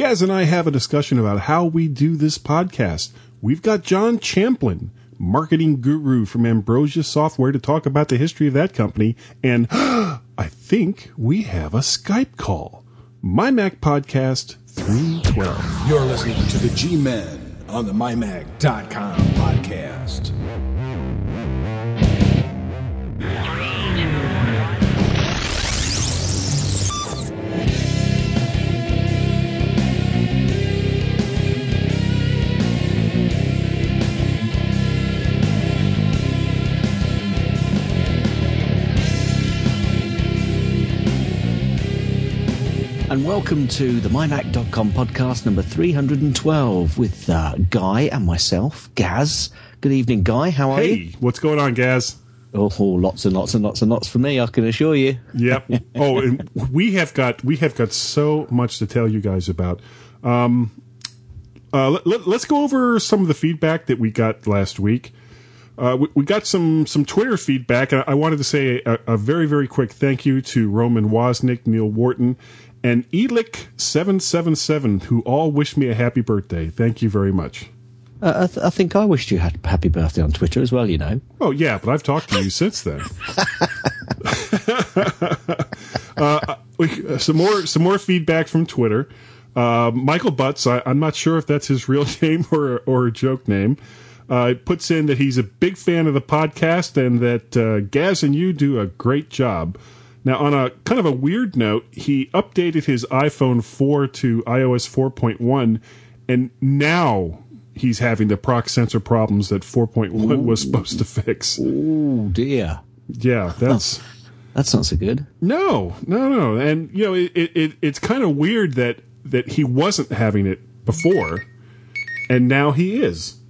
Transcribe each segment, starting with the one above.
Gaz and I have a discussion about how we do this podcast. We've got John Champlin, marketing guru from Ambrosia Software, to talk about the history of that company. And I think we have a Skype call. My Mac Podcast 312. You're listening to the G Men on the MyMac.com podcast. And welcome to the mymac.com podcast number 312 with uh, Guy and myself, Gaz. Good evening, Guy. How are Hey, you? what's going on, Gaz? Oh, oh, lots and lots and lots and lots for me, I can assure you. Yep. oh, and we have got we have got so much to tell you guys about. Um, uh, let, let, us go over some of the feedback that we got last week. Uh, we, we, got some some Twitter feedback. I, I wanted to say a, a, very very quick thank you to Roman Wozniak, Neil Wharton, and Elick777, who all wish me a happy birthday. Thank you very much. Uh, I, th- I, think I wished you had happy birthday on Twitter as well, you know. Oh, yeah, but I've talked to you since then. uh, uh, some more some more feedback from Twitter. Uh, Michael Butts, I, am not sure if that's his real name or, or a joke name, uh, puts in that he's a big fan of the podcast and that uh, Gaz and you do a great job. Now, on a kind of a weird note, he updated his iPhone 4 to iOS 4.1, and now he's having the proc sensor problems that 4.1 Ooh. was supposed to fix. Oh dear. Yeah, that's huh. that's not so good. No, no, no, and you know it, it it's kind of weird that that he wasn't having it before, and now he is.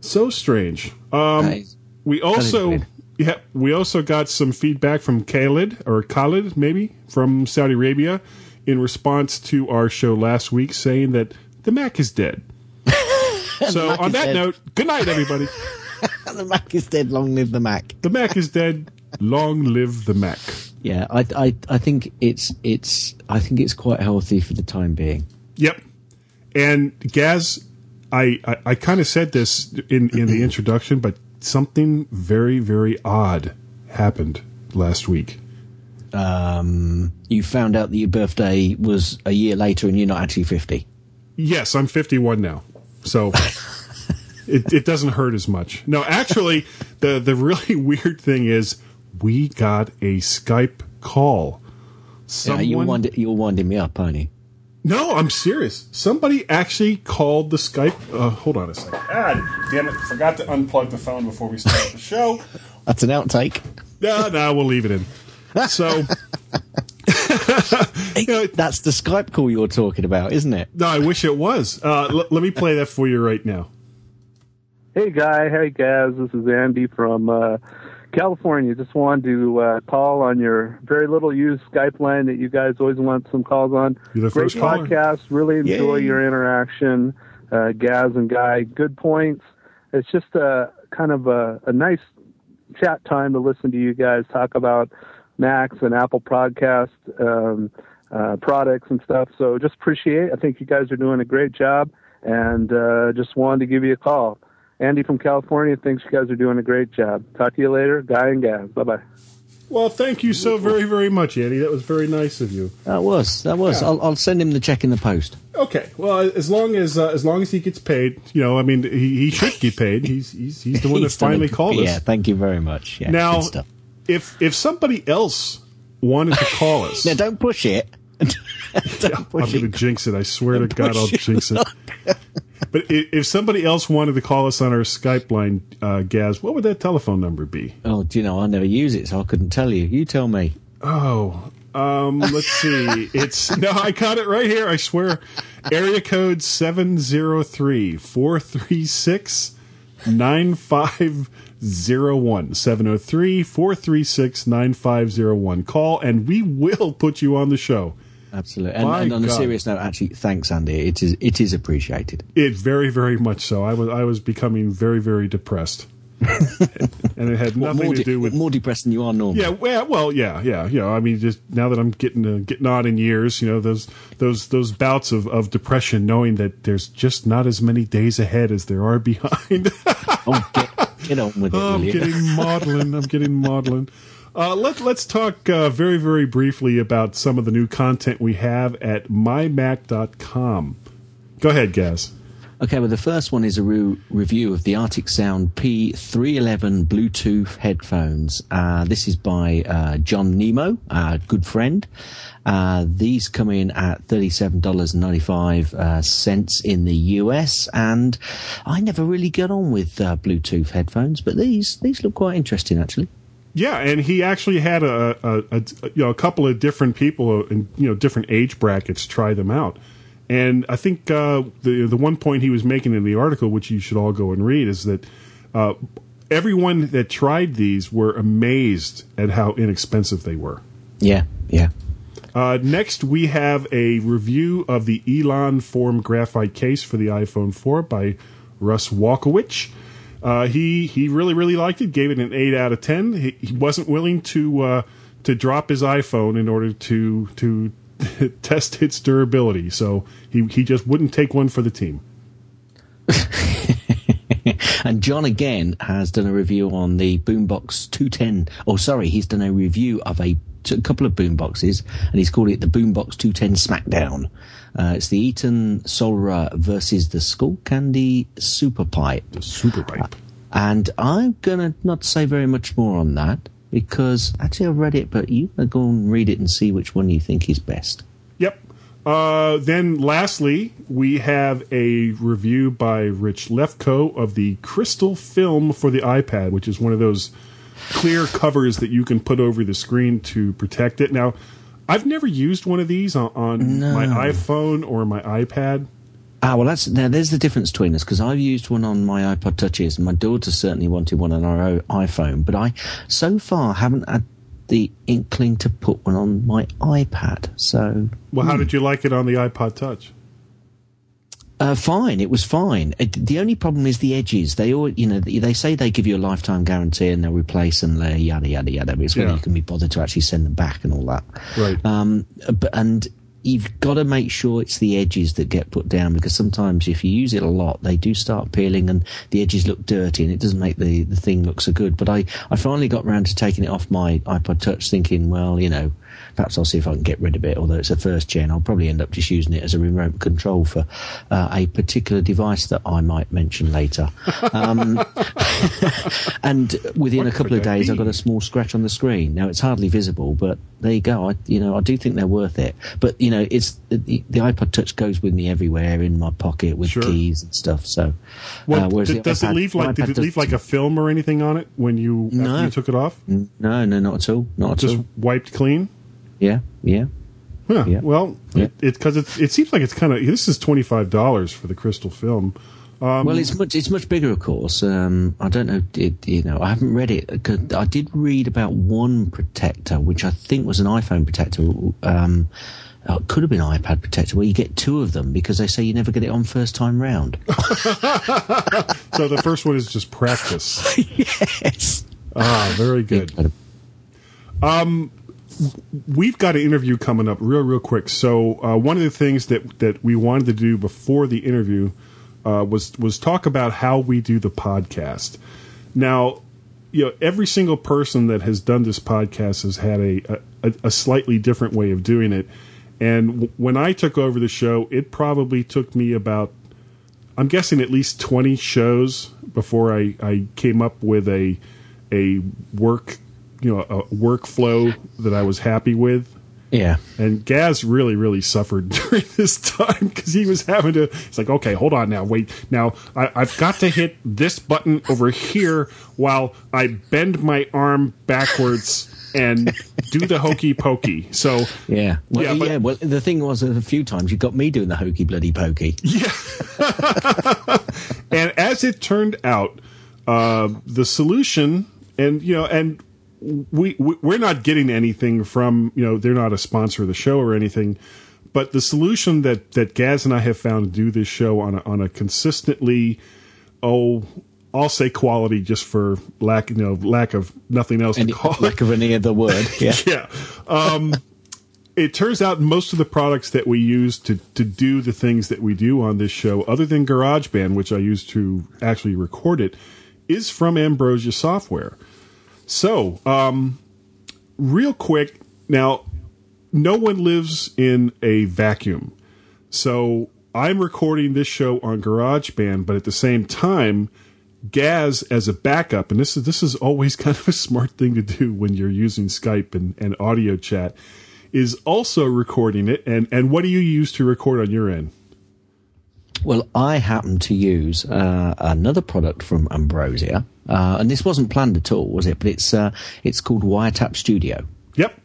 So strange. Um, we also yeah, we also got some feedback from Khalid or Khalid, maybe from Saudi Arabia, in response to our show last week, saying that the Mac is dead. so on that dead. note, good night, everybody. the Mac is dead. Long live the Mac. The Mac is dead. Long live the Mac. Yeah, I, I, I think it's, it's, I think it's quite healthy for the time being. Yep. And Gaz, I, I, I kind of said this in, in the introduction, but something very, very odd happened last week. Um, you found out that your birthday was a year later and you're not actually 50. Yes, I'm 51 now. So it, it doesn't hurt as much. No, actually, the, the really weird thing is we got a Skype call. Someone, yeah, you're, wind, you're winding me up, aren't you? No, I'm serious. Somebody actually called the Skype. Uh, hold on a second. Ah, damn it! Forgot to unplug the phone before we start the show. That's an outtake. No, no, we'll leave it in. So. you know, That's the Skype call you're talking about, isn't it? No, I wish it was. Uh, l- let me play that for you right now. Hey, guy. Hey, Gaz. This is Andy from uh, California. Just wanted to uh, call on your very little used Skype line that you guys always want some calls on. You're the Great first podcast. Really enjoy Yay. your interaction, uh, Gaz and Guy. Good points. It's just a kind of a, a nice chat time to listen to you guys talk about Macs and Apple podcast um, uh, products and stuff. So just appreciate. I think you guys are doing a great job, and uh, just wanted to give you a call. Andy from California thinks you guys are doing a great job. Talk to you later. Guy and Gaz. Bye bye. Well, thank you so very, very much, Andy. That was very nice of you. That was. That was. Yeah. I'll, I'll, send him the check in the post. Okay. Well, as long as uh, as long as he gets paid, you know, I mean, he, he should get paid. He's he's he's the one that finally called us. Yeah. Thank you very much. Yeah. Now, if if somebody else wanted to call us, now don't push it. don't yeah, push I'm going to jinx it. I swear don't to God, I'll jinx it. But if somebody else wanted to call us on our Skype line, uh, Gaz, what would that telephone number be? Oh, do you know, I never use it, so I couldn't tell you. You tell me. Oh, um, let's see. It's no, I got it right here. I swear. Area code 703 436 9501. 703 436 9501. Call and we will put you on the show. Absolutely. And, and on God. a serious note, actually, thanks, Andy. It is it is appreciated. It very very much so. I was I was becoming very very depressed. and it had nothing more to de- do with more depressed than you are normally. yeah, well, well, yeah, yeah, you know, I mean, just now that I'm getting uh, getting on in years, you know, those those those bouts of, of depression, knowing that there's just not as many days ahead as there are behind. Oh, get, get on with it, Oh, I'm getting maudlin. I'm getting maudlin. Uh, let, let's talk uh, very, very briefly about some of the new content we have at mymac.com. Go ahead, Gaz. Okay, well, the first one is a re- review of the Arctic Sound P311 Bluetooth headphones. Uh, this is by uh, John Nemo, a good friend. Uh, these come in at $37.95 uh, in the US, and I never really got on with Bluetooth headphones, but these these look quite interesting actually. Yeah, and he actually had a, a, a you know a couple of different people in you know different age brackets try them out, and I think uh, the the one point he was making in the article, which you should all go and read, is that uh, everyone that tried these were amazed at how inexpensive they were. Yeah, yeah. Uh, next, we have a review of the Elon Form graphite case for the iPhone 4 by Russ Walkowicz. Uh, he he really really liked it. Gave it an eight out of ten. He, he wasn't willing to uh, to drop his iPhone in order to to test its durability. So he he just wouldn't take one for the team. And John again has done a review on the Boombox 210. Oh, sorry, he's done a review of a, a couple of boomboxes, and he's called it the Boombox 210 Smackdown. Uh, it's the Eton Soulra versus the Skullcandy Super Pipe. The super pipe. And I'm gonna not say very much more on that because actually I've read it, but you gonna go and read it and see which one you think is best. Yep. Uh, then, lastly, we have a review by Rich Lefko of the Crystal Film for the iPad, which is one of those clear covers that you can put over the screen to protect it. Now, I've never used one of these on, on my iPhone or my iPad. Ah, well, that's now. There's the difference between us because I've used one on my iPod touches, and my daughter certainly wanted one on her iPhone, but I so far haven't had the inkling to put one on my iPad. So, Well, how did you like it on the iPod Touch? Uh, fine, it was fine. It, the only problem is the edges. They all, you know, they say they give you a lifetime guarantee and they'll replace and they yada yada yada. But it's whether Yeah. you can be bothered to actually send them back and all that. Right. Um, but and you've got to make sure it's the edges that get put down because sometimes if you use it a lot, they do start peeling and the edges look dirty and it doesn't make the, the thing look so good. But I, I finally got round to taking it off my iPod Touch thinking, well, you know, perhaps I'll see if I can get rid of it. Although it's a first gen, I'll probably end up just using it as a remote control for uh, a particular device that I might mention later. Um, and within What a couple of days, I got a small scratch on the screen. Now it's hardly visible, but there you go. I, you know, I do think they're worth it. But you know, it's the, the iPod Touch goes with me everywhere in my pocket with Sure. keys and stuff. So, What, uh, whereas did, the does it leave like? iPad Did it leave like a film or anything on it when you No. you took it off? No, no, not at all. Not at Just all. wiped clean. Yeah, yeah. Huh. Yeah. Well, Yeah. it because it, it seems like it's kind of this is twenty five dollars for the crystal film. Um, well, it's much it's much bigger, of course. Um, I don't know. It, you know, I haven't read it. 'cause I did read about one protector, which I think was an iPhone protector. Um, oh, it could have been iPad protector, where you get two of them because they say you never get it on first time round. so the first one is just practice. yes. Ah, very good. Um, We've got an interview coming up real, real quick. So uh, one of the things that that we wanted to do before the interview uh, was was talk about how we do the podcast. Now, you know, every single person that has done this podcast has had a a, a slightly different way of doing it. And w- when I took over the show, it probably took me about I'm guessing at least 20 shows before I, I came up with a a work you know a workflow that I was happy with. Yeah. And Gaz really, really suffered during this time because he was having to. It's like, okay, hold on now, wait. Now I, I've got to hit this button over here while I bend my arm backwards and do the hokey pokey. So Yeah. Well, Yeah, yeah, Well, the thing was, a few times you got me doing the hokey bloody pokey. Yeah. and as it turned out, uh, the solution, and you know, and we, we we're not getting anything from you know they're not a sponsor of the show or anything, but the solution that that Gaz and I have found to do this show on a, on a consistently oh I'll say quality just for lack, you know, lack of nothing else Any, to call lack it. of any other word. Yeah. yeah. Um, it turns out most of the products that we use to, to do the things that we do on this show, other than GarageBand, which I use to actually record it, is from Ambrosia Software. So, um, real quick, now, no one lives in a vacuum. So I'm recording this show on GarageBand, but at the same time, Gaz as a backup, and this is this is always kind of a smart thing to do when you're using Skype and, and audio chat, is also recording it. And and what do you use to record on your end? Well, I happen to use uh, another product from Ambrosia, uh, and this wasn't planned at all, was it? But it's uh, it's called Wiretap Studio. Yep.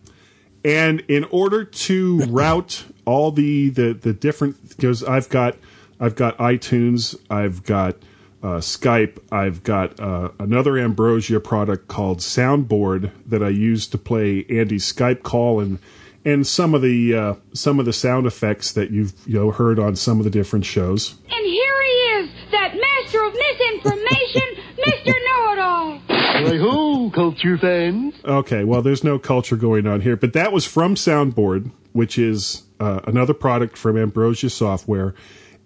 And in order to route all the the, the different because I've got I've got iTunes, I've got uh, Skype, I've got uh, another Ambrosia product called Soundboard that I use to play Andy's Skype call and and some of the uh, some of the sound effects that you've you know heard on some of the different shows. And here he is, that master of misinformation, Mr. Know-It-All. Right ho, culture fans. Okay, well, there's no culture going on here, but that was from Soundboard, which is uh, another product from Ambrosia Software,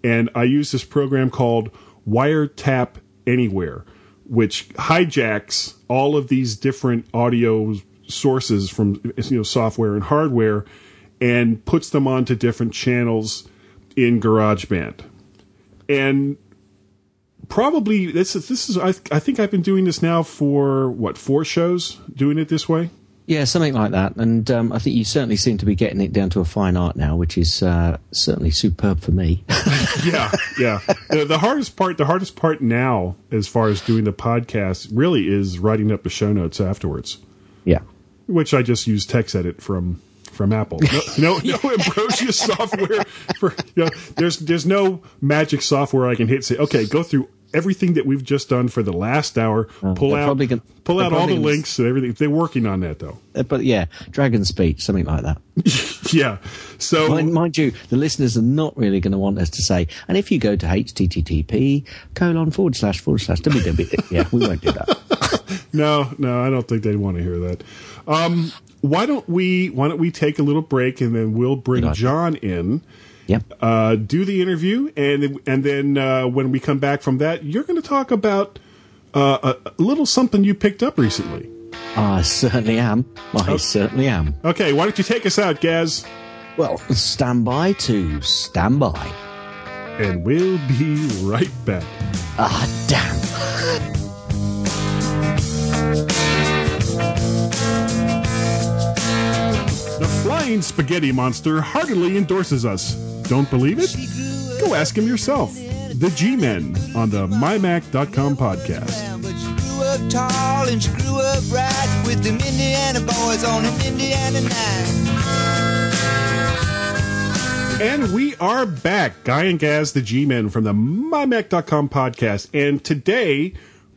and I use this program called Wiretap Anywhere, which hijacks all of these different audio sources from you know software and hardware, and puts them onto different channels in GarageBand, and probably this is this is I, I think I've been doing this now for what four shows doing it this way. Yeah, something like that. And um, I think you certainly seem to be getting it down to a fine art now, which is uh, certainly superb for me. yeah, yeah. The, the hardest part, the hardest part now, as far as doing the podcast, really is writing up the show notes afterwards, yeah. which I just use text edit from from Apple. No, no, no Ambrosia software. For you know, there's there's no magic software I can hit. Say, okay, go through everything that we've just done for the last hour. pull they're out pull out all the links and everything. They're working on that though. Uh, But yeah, Dragon Speech, something like that. Yeah. So Mind, mind you, the listeners are not really going to want us to say, and if you go to http colon forward slash forward slash www, yeah, we won't do that. No, no, I don't think they'd want to hear that. Um, why don't we? Why don't we take a little break and then we'll bring John in, Yep. uh, do the interview, and and then uh, when we come back from that, you're going to talk about uh, a, a little something you picked up recently. I certainly am. I Oh. certainly am. Okay, why don't you take us out, Gaz? Well, stand by to stand by. And we'll be right back. Ah, damn. Spaghetti Monster heartily endorses us. Don't believe it? Go ask him yourself. The G Men on the MyMac.com podcast. But she grew up tall and she grew up right with them Indiana boys on an Indiana night. And we are back, Guy and Gaz, the G Men from the MyMac.com podcast. And today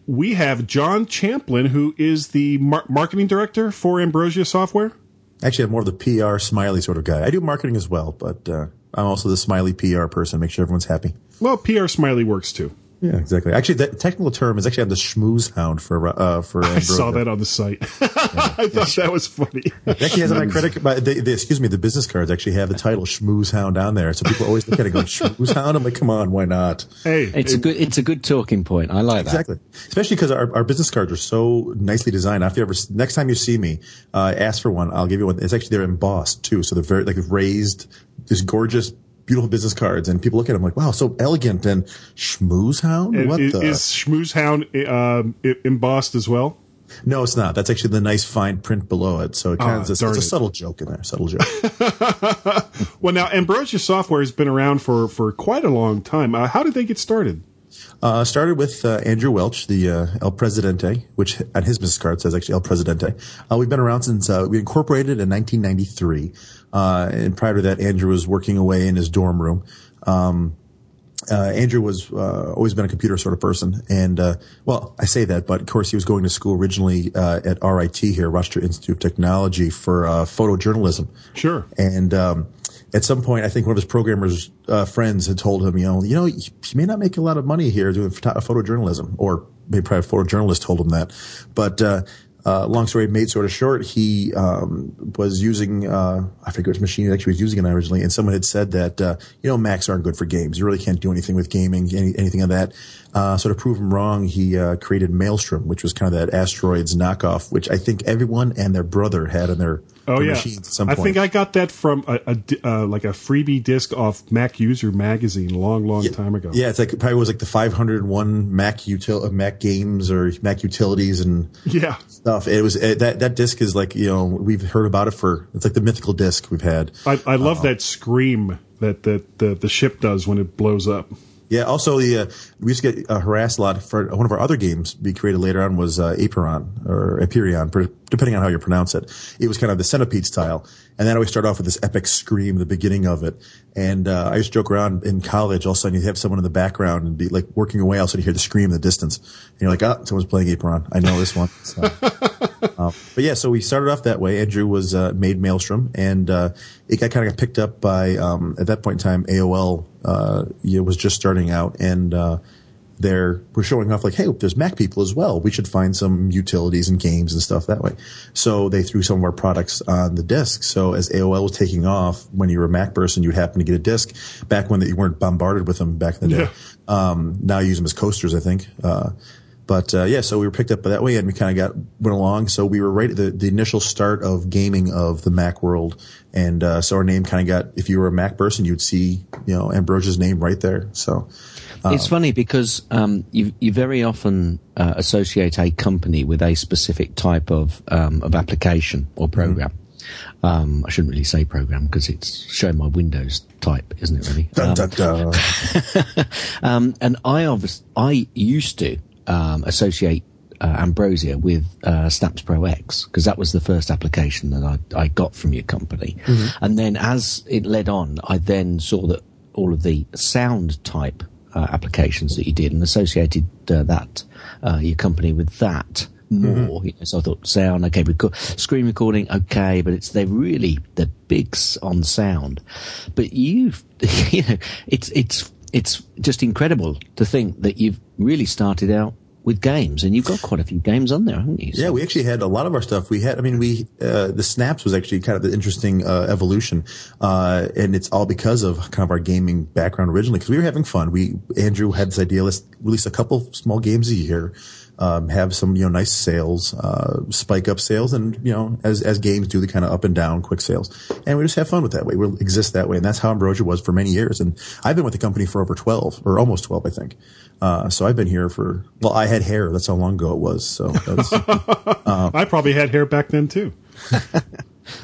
we have John Champlin, who is the mar- marketing director for Ambrosia Software. Actually, I'm more of the PR smiley sort of guy. I do marketing as well, but uh, I'm also the smiley PR person. Make sure everyone's happy. Well, PR Smiley works too. Yeah, exactly. Actually, the technical term is actually on the schmooze hound for uh, for. I saw that on the site. I thought that was funny. It actually has on my credit. But they, they, excuse me, the business cards actually have the title "Schmooze Hound" on there, so people always look at it go "Schmooze Hound." I'm like, come on, why not? Hey, It's a good. It's a good talking point. I like that. Exactly. Especially because our, our business cards are so nicely designed. If you ever, next time you see me, uh, ask for one. I'll give you one. It's actually, they're embossed too. So they're very, like raised, these gorgeous, beautiful business cards. And people look at them like, wow, so elegant and schmooze hound? And what is, the? is Schmooze Hound um, embossed as well? no, it's not. That's actually the nice fine print below it. So it kind Ah, of, it's, it's a subtle joke in there. Subtle joke. Well, now Ambrosia Software has been around for, for quite a long time. Uh, how did they get started? Uh, started with uh, Andrew Welch, the uh, El Presidente, which on his business card says actually El Presidente. Uh, we've been around since uh, we incorporated in 1993, uh, and prior to that, Andrew was working away in his dorm room. Um, uh, Andrew was uh, always been a computer sort of person, and uh, well, I say that, but of course he was going to school originally uh, at RIT here, Rochester Institute of Technology, for uh, photojournalism. Sure. And um, at some point, I think one of his programmers' uh, friends had told him, you know, you know, you may not make a lot of money here doing photo- photojournalism or maybe probably a photojournalist told him that. But uh, uh, long story made sort of short, he um, was using uh, I forget which machine he actually was using it originally, and someone had said that uh, you know Macs aren't good for games. You really can't do anything with gaming, any, anything of that. Uh, so to prove him wrong, he created Maelstrom, which was kind of that Asteroids knockoff, which I think everyone and their brother had in their, Oh yeah, at some I think I got that from a, a uh, like a freebie disc off Mac User magazine a long, long time ago. Yeah, it's like it probably was like the 501 Mac util uh, Mac games or Mac utilities and yeah. stuff. It was it, that that disc is like you know we've heard about it for it's like the mythical disc we've had. I, I love Uh-huh. that scream that that the, the ship does when it blows up. Yeah. Also, the uh, we used to get uh, harassed a lot for one of our other games we created later on was uh, Aperon or Aperion, per- depending on how you pronounce it. It was kind of the centipede style, and then I always start off with this epic scream the beginning of it. And uh, I used to joke around in college. All of a sudden, you have someone in the background and be like working away. All of a sudden, you hear the scream in the distance, and you're like, "Ah, someone's playing Aperon. I know this one." So. Uh, but yeah, so we started off that way. Andrew was uh, made Maelstrom, and uh, it got kind of got picked up by um, at that point in time AOL. Uh, you know, was just starting out, and uh, they're we're showing off like, hey, there's Mac people as well. We should find some utilities and games and stuff that way. So they threw some of our products on the disk. So as AOL was taking off, when you were a Mac person, you'd happen to get a disk. Back when that you weren't bombarded with them back in the day. Um, now you use them as coasters, I think. Uh, but uh, yeah, so we were picked up that way, and we kind of got went along. So we were right at the, the initial start of gaming of the Mac world, and uh, so our name kind of got. If you were a Mac person, you'd see you know Ambrosia's name right there. So it's funny because um, you, you very often uh, associate a company with a specific type of um, of application or program. Um, I shouldn't really say program because it's showing my Windows type, isn't it? Really. dun, Um, dun, dun. um, and I obviously, I used to um, associate uh, Ambrosia with uh, Snaps Pro X because that was the first application that I, I got from your company. And then as it led on, I then saw that all of the sound type uh, applications that you did and associated uh, that uh, your company with that more. You know, so I thought sound, okay, record, screen recording, okay, but it's they're really the bigs on sound. But you've, you know, it's it's it's just incredible to think that you've really started out with games, and you've got quite a few games on there, haven't you? So- Yeah, we actually had a lot of our stuff. We had, I mean, we, uh, the snaps was actually kind of the interesting, uh, evolution. Uh, and it's all because of kind of our gaming background originally, because we were having fun. We, Andrew had this idea, let's release a couple small games a year. Um, have some, you know, nice sales, uh, spike up sales and, you know, as, as games do, the kind of up and down quick sales. And we just have fun with that way. We exist that way. And that's how Ambrosia was for many years. And I've been with the company for over 12 or almost 12, I think. Uh, so I've been here for, well, I had hair. That's how long ago it was. So that's, I probably had hair back then too.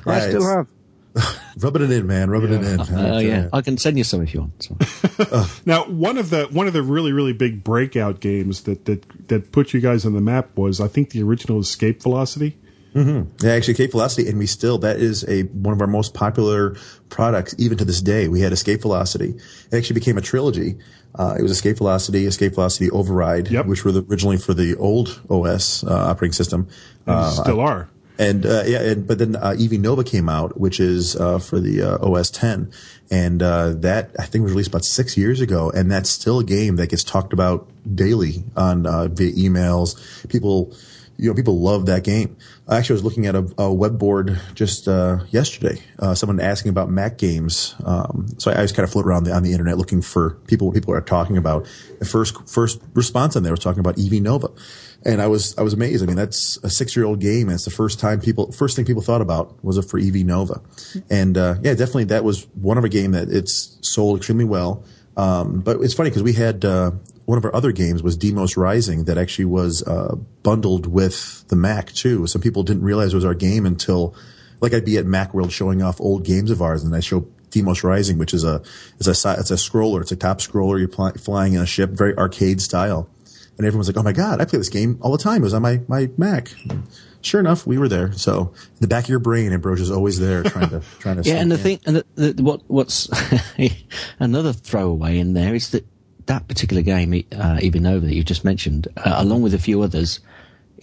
I still have. rubbing it in, man, rubbing it in. Oh yeah, I can send you some if you want. So. Now, one of the one of the really really big breakout games that that that put you guys on the map was I think the original Escape Velocity. Yeah, actually, Escape Velocity, and we still that is a one of our most popular products even to this day. We had Escape Velocity. It actually became a trilogy. Uh, it was Escape Velocity, Escape Velocity Override, Yep. which were the, originally for the old OS uh, operating system. And Uh, still are. And uh, yeah, and, but then uh, Nova came out, which is uh, for the uh, OS 10, and uh, that I think was released about six years ago, and that's still a game that gets talked about daily on uh, via emails. People, you know, people love that game. Actually, I was looking at a, a web board just uh, yesterday. Uh, someone asking about Mac games. Um, so I, I just kind of float around the, on the internet looking for people. What people are talking about. The first first response on there was talking about EV Nova. And I was I was amazed. I mean, that's a six year old game, and it's the first time people first thing people thought about was it for EV Nova, and uh, yeah, definitely that was one of a game that it's sold extremely well. Um, but it's funny because we had uh, one of our other games was Deimos Rising that actually was uh, bundled with the Mac too. Some people didn't realize it was our game until like I'd be at Macworld showing off old games of ours, and I show Deimos Rising, which is a is a it's a scroller, it's a top scroller. You're pl- flying in a ship, very arcade style. And everyone's like, "Oh my god, I play this game all the time. It was on my my Mac." Sure enough, we were there. So in the back of your brain, Ambrosia's always there, trying to trying to. Yeah, and the in. thing, and the, the, what what's another throwaway in there is that that particular game, uh, EV Nova, that you just mentioned, uh, along with a few others,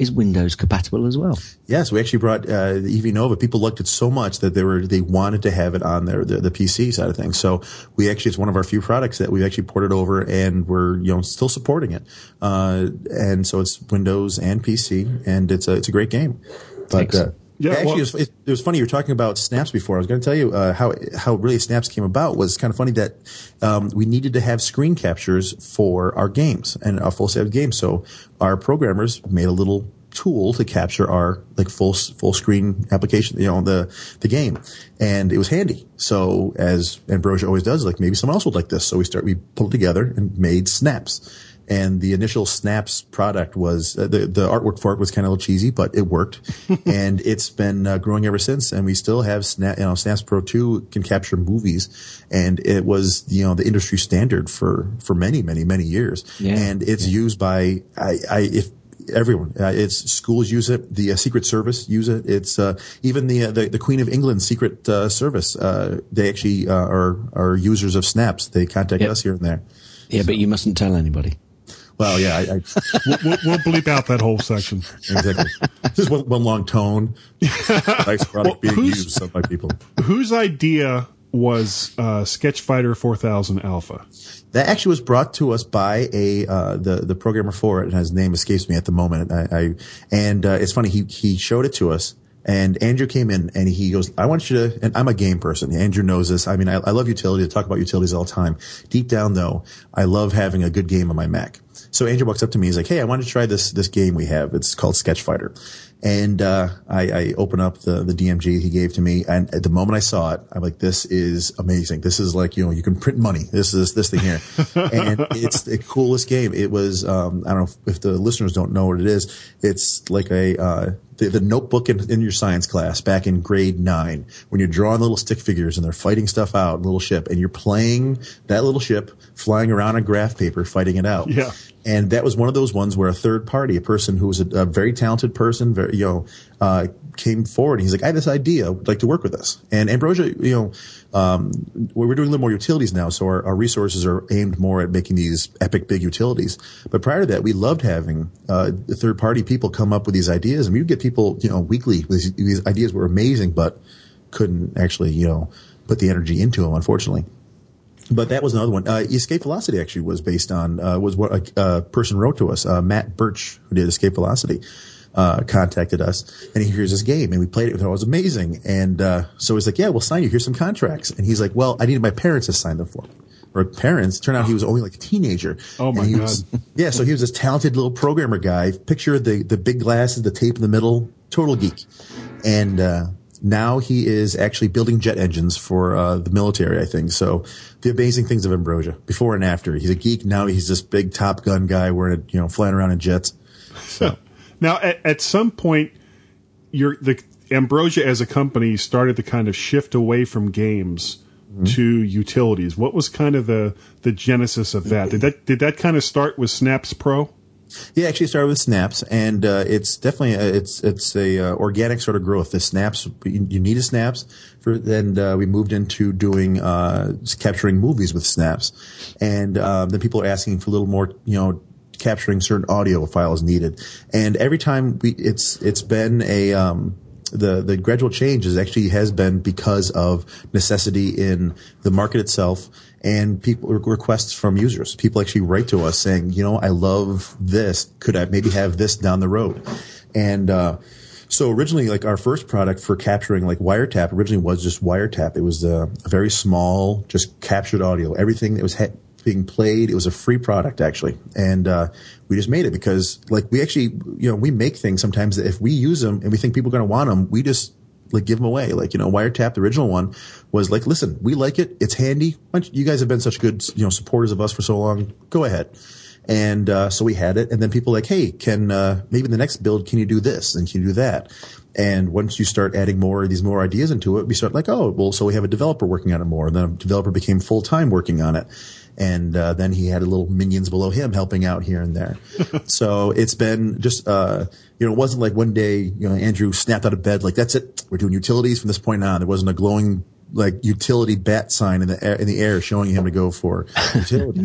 is Windows compatible as well. Yes, we actually brought uh, the EV Nova. People liked it so much that they were they wanted to have it on their the, the PC side of things. So we actually it's one of our few products that we've actually ported over, and we're you know still supporting it. Uh, and so it's Windows and PC, and it's a it's a great game. But uh, Yeah, actually, well- it, was, it, it was funny. You were talking about snaps before. I was going to tell you uh, how how really snaps came about. Was kind of funny that um, we needed to have screen captures for our games and our full set of games. So our programmers made a little tool to capture our like full full screen application, you know, the the game, and it was handy. So as Ambrosia always does, like maybe someone else would like this. So we start we pulled it together and made snaps. And the initial Snaps product was uh, the the artwork for it was kind of a little cheesy, but it worked, and it's been uh, growing ever since. And we still have Snap, you know, Snaps Pro Two can capture movies, and it was you know the industry standard for for many many many years. Yeah. And it's used by I, I if everyone. Uh, it's schools use it. The uh, Secret Service use it. It's uh, even the, uh, the the Queen of England Secret uh, Service. Uh, they actually uh, are are users of Snaps. They contact Yep. us here and there. Yeah, but you mustn't tell anybody. Well, yeah, I, I, we'll, we'll, bleep out that whole section. exactly. This is one, one long tone. Nice product Well, being used by people. Whose idea was uh, Sketch Fighter 4000 Alpha? That actually was brought to us by a uh, the the programmer for it, and his name escapes me at the moment. I, I and uh, it's funny he he showed it to us, and Andrew came in and he goes, "I want you to." And I'm a game person. Andrew knows this. I mean, I, I love utility. I talk about utilities all the time. Deep down, though, I love having a good game on my Mac. So Andrew walks up to me. He's like, "Hey, I want to try this this game we have. It's called Sketch Fighter." And uh, I, I open up the the DMG he gave to me, and at the moment I saw it, I'm like, "This is amazing. This is like you know you can print money. This is this thing here, and it's the coolest game. It was um, I don't know if, if the listeners don't know what it is. It's like a uh, the, the notebook in, in your science class back in grade nine when you're drawing little stick figures and they're fighting stuff out, little ship, and you're playing that little ship flying around on graph paper, fighting it out. Yeah. And that was one of those ones where a third party, a person who was a, a very talented person, very, you know, uh, came forward. He's like, I have this idea. I'd like to work with us. And Ambrosia, you know, um, we're doing a little more utilities now. So our, our resources are aimed more at making these epic big utilities. But prior to that, we loved having, uh, third party people come up with these ideas and we would get people, you know, weekly. These, these ideas were amazing, but couldn't actually, you know, put the energy into them, unfortunately. But that was another one. Uh, Escape Velocity actually was based on uh, was what a, a person wrote to us. Uh, Matt Burch, who did Escape Velocity, uh, contacted us, and he hears this game, and we played it. with him. It was amazing, and uh, so he's like, "Yeah, we'll sign you. Here's some contracts." And he's like, "Well, I needed my parents to sign them for me." Or parents. Turned out he was only like a teenager. Oh, my And God. was- yeah, so he was this talented little programmer guy. Picture the the big glasses, the tape in the middle, total geek. And uh, now he is actually building jet engines for uh, the military, I think. So the amazing things of Ambrosia, before and after. He's a geek. Now he's this big Top Gun guy wearing, a, you know, flying around in jets. So Now, at, at some point, your the Ambrosia as a company started to kind of shift away from games to utilities. What was kind of the the genesis of that? Did that did that kind of start with Snaps Pro? Yeah, actually started with snaps, and uh, it's definitely a, it's it's a uh, organic sort of growth. The snaps you, you need a snaps for, and uh, we moved into doing uh, capturing movies with snaps, and um, then people are asking for a little more, you know, capturing certain audio files needed, and every time we it's it's been a um, the the gradual change is actually has been because of necessity in the market itself and people requests from users. People actually write to us saying, you know, I love this. Could I maybe have this down the road? And uh, so originally, like our first product for capturing like wiretap originally was just wiretap. It was uh, a very small, just captured audio. Everything that was ha- being played, it was a free product actually, and uh, we just made it because like we actually, you know, we make things sometimes that if we use them and we think people are going to want them, we just like give them away. Like, you know, Wiretap, the original one was like, listen, we like it. It's handy. You guys have been such good, you know, supporters of us for so long. Go ahead. And, uh, so we had it. And then people like, Hey, can, uh, maybe in the next build, can you do this? And can you do that? And once you start adding more, of these more ideas into it, we start like, oh, well, so we have a developer working on it more. And then a developer became full time working on it. And, uh, then he had a little minions below him helping out here and there. so it's been just, uh, you know, it wasn't like one day, you know, Andrew snapped out of bed like, that's it. We're doing utilities from this point on. There wasn't a glowing like utility bat sign in the air, in the air showing him to go for utilities.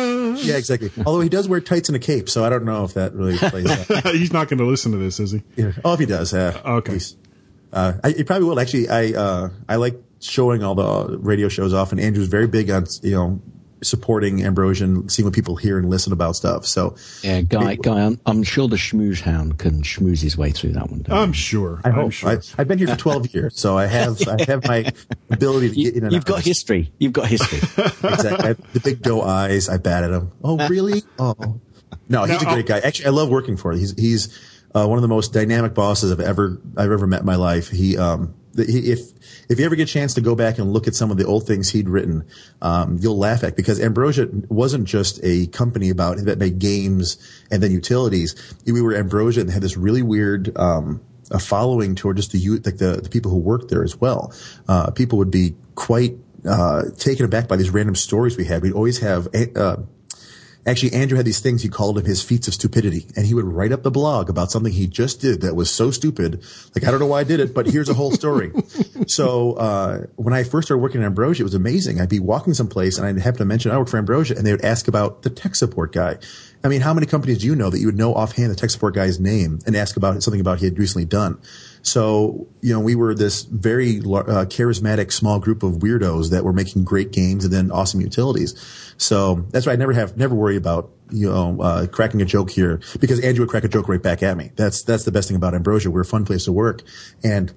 Yeah, exactly. Although he does wear tights and a cape, so I don't know if that really plays out. He's not going to listen to this, is he? Yeah. Oh, if he does, uh, Okay. Uh, I, he probably will. Actually, I uh, I like showing all the radio shows off, and Andrew's very big on you know supporting Ambrosian, seeing what people hear and listen about stuff. So Yeah, guy, guy. I'm, I'm sure the schmooze hound can schmooze his way through that one. I'm sure. I I'm hope. sure. I, I've been here for 12 years, so I have I have my ability to you? get in and You've out got of- history. You've got history. Exactly. I have the big doe eyes. I bat at him. Oh, really? Oh, no, he's Now, a great guy. Actually, I love working for him. He's he's uh, one of the most dynamic bosses I've ever I've ever met in my life. He um he, if if you ever get a chance to go back and look at some of the old things he'd written, um, you'll laugh at because Ambrosia wasn't just a company about that made games and then utilities. We were Ambrosia and had this really weird um, a following toward just the like the, the people who worked there as well. Uh, people would be quite uh, taken aback by these random stories we had. We'd always have. Uh, Actually, Andrew had these things he called them his feats of stupidity, and he would write up the blog about something he just did that was so stupid. Like I don't know why I did it, but here's a whole story. so uh, when I first started working at Ambrosia, it was amazing. I'd be walking someplace, and I'd happen to mention I work for Ambrosia, and they would ask about the tech support guy. I mean, how many companies do you know that you would know offhand the tech support guy's name and ask about something about he had recently done? So, you know, we were this very uh, charismatic small group of weirdos that were making great games and then awesome utilities. So that's why I never have, never worry about, you know, uh, cracking a joke here because Andrew would crack a joke right back at me. That's, that's the best thing about Ambrosia. We're a fun place to work. And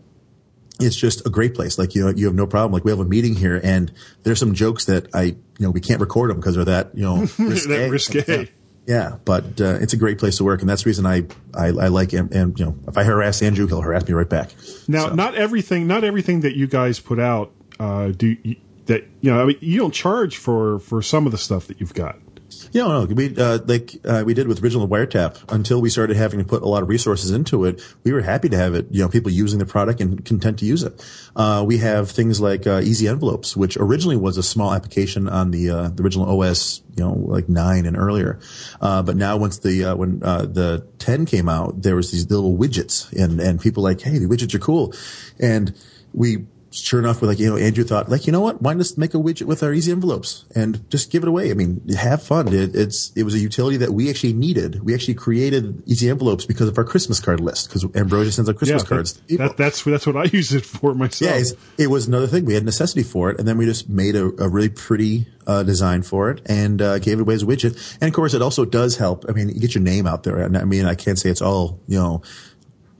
it's just a great place. Like, you know, you have no problem. Like we have a meeting here and there's some jokes that I, you know, we can't record them because they're that, you know, risque. that risque. Yeah, but uh, it's a great place to work, and that's the reason I I, I like him. And you know, if I harass Andrew, he'll harass me right back. Now, So- not everything, not everything that you guys put out, uh, do that you know. I mean, you don't charge for for some of the stuff that you've got. Yeah, no, we uh, like uh, we did with original wiretap. Until we started having to put a lot of resources into it, we were happy to have it. You know, people using the product and content to use it. Uh, we have things like uh, Easy Envelopes, which originally was a small application on the uh, the original OS, you know, like nine and earlier. Uh, but now, once the when the ten came out, there was these little widgets, and and people like, hey, the widgets are cool, and we sure enough, we're like, you know, Andrew thought, like, you know what? Why not just make a widget with our easy envelopes and just give it away? I mean, have fun. It, it's it was a utility that we actually needed. We actually created easy envelopes because of our Christmas card list because Ambrosia sends out Christmas yeah, cards. that, that, that's that's what I use it for myself. Yeah, it was another thing. We had necessity for it, and then we just made a, a really pretty uh, design for it and uh, gave it away as a widget. And of course, it also does help. I mean, you get your name out there. I mean, I can't say it's all you know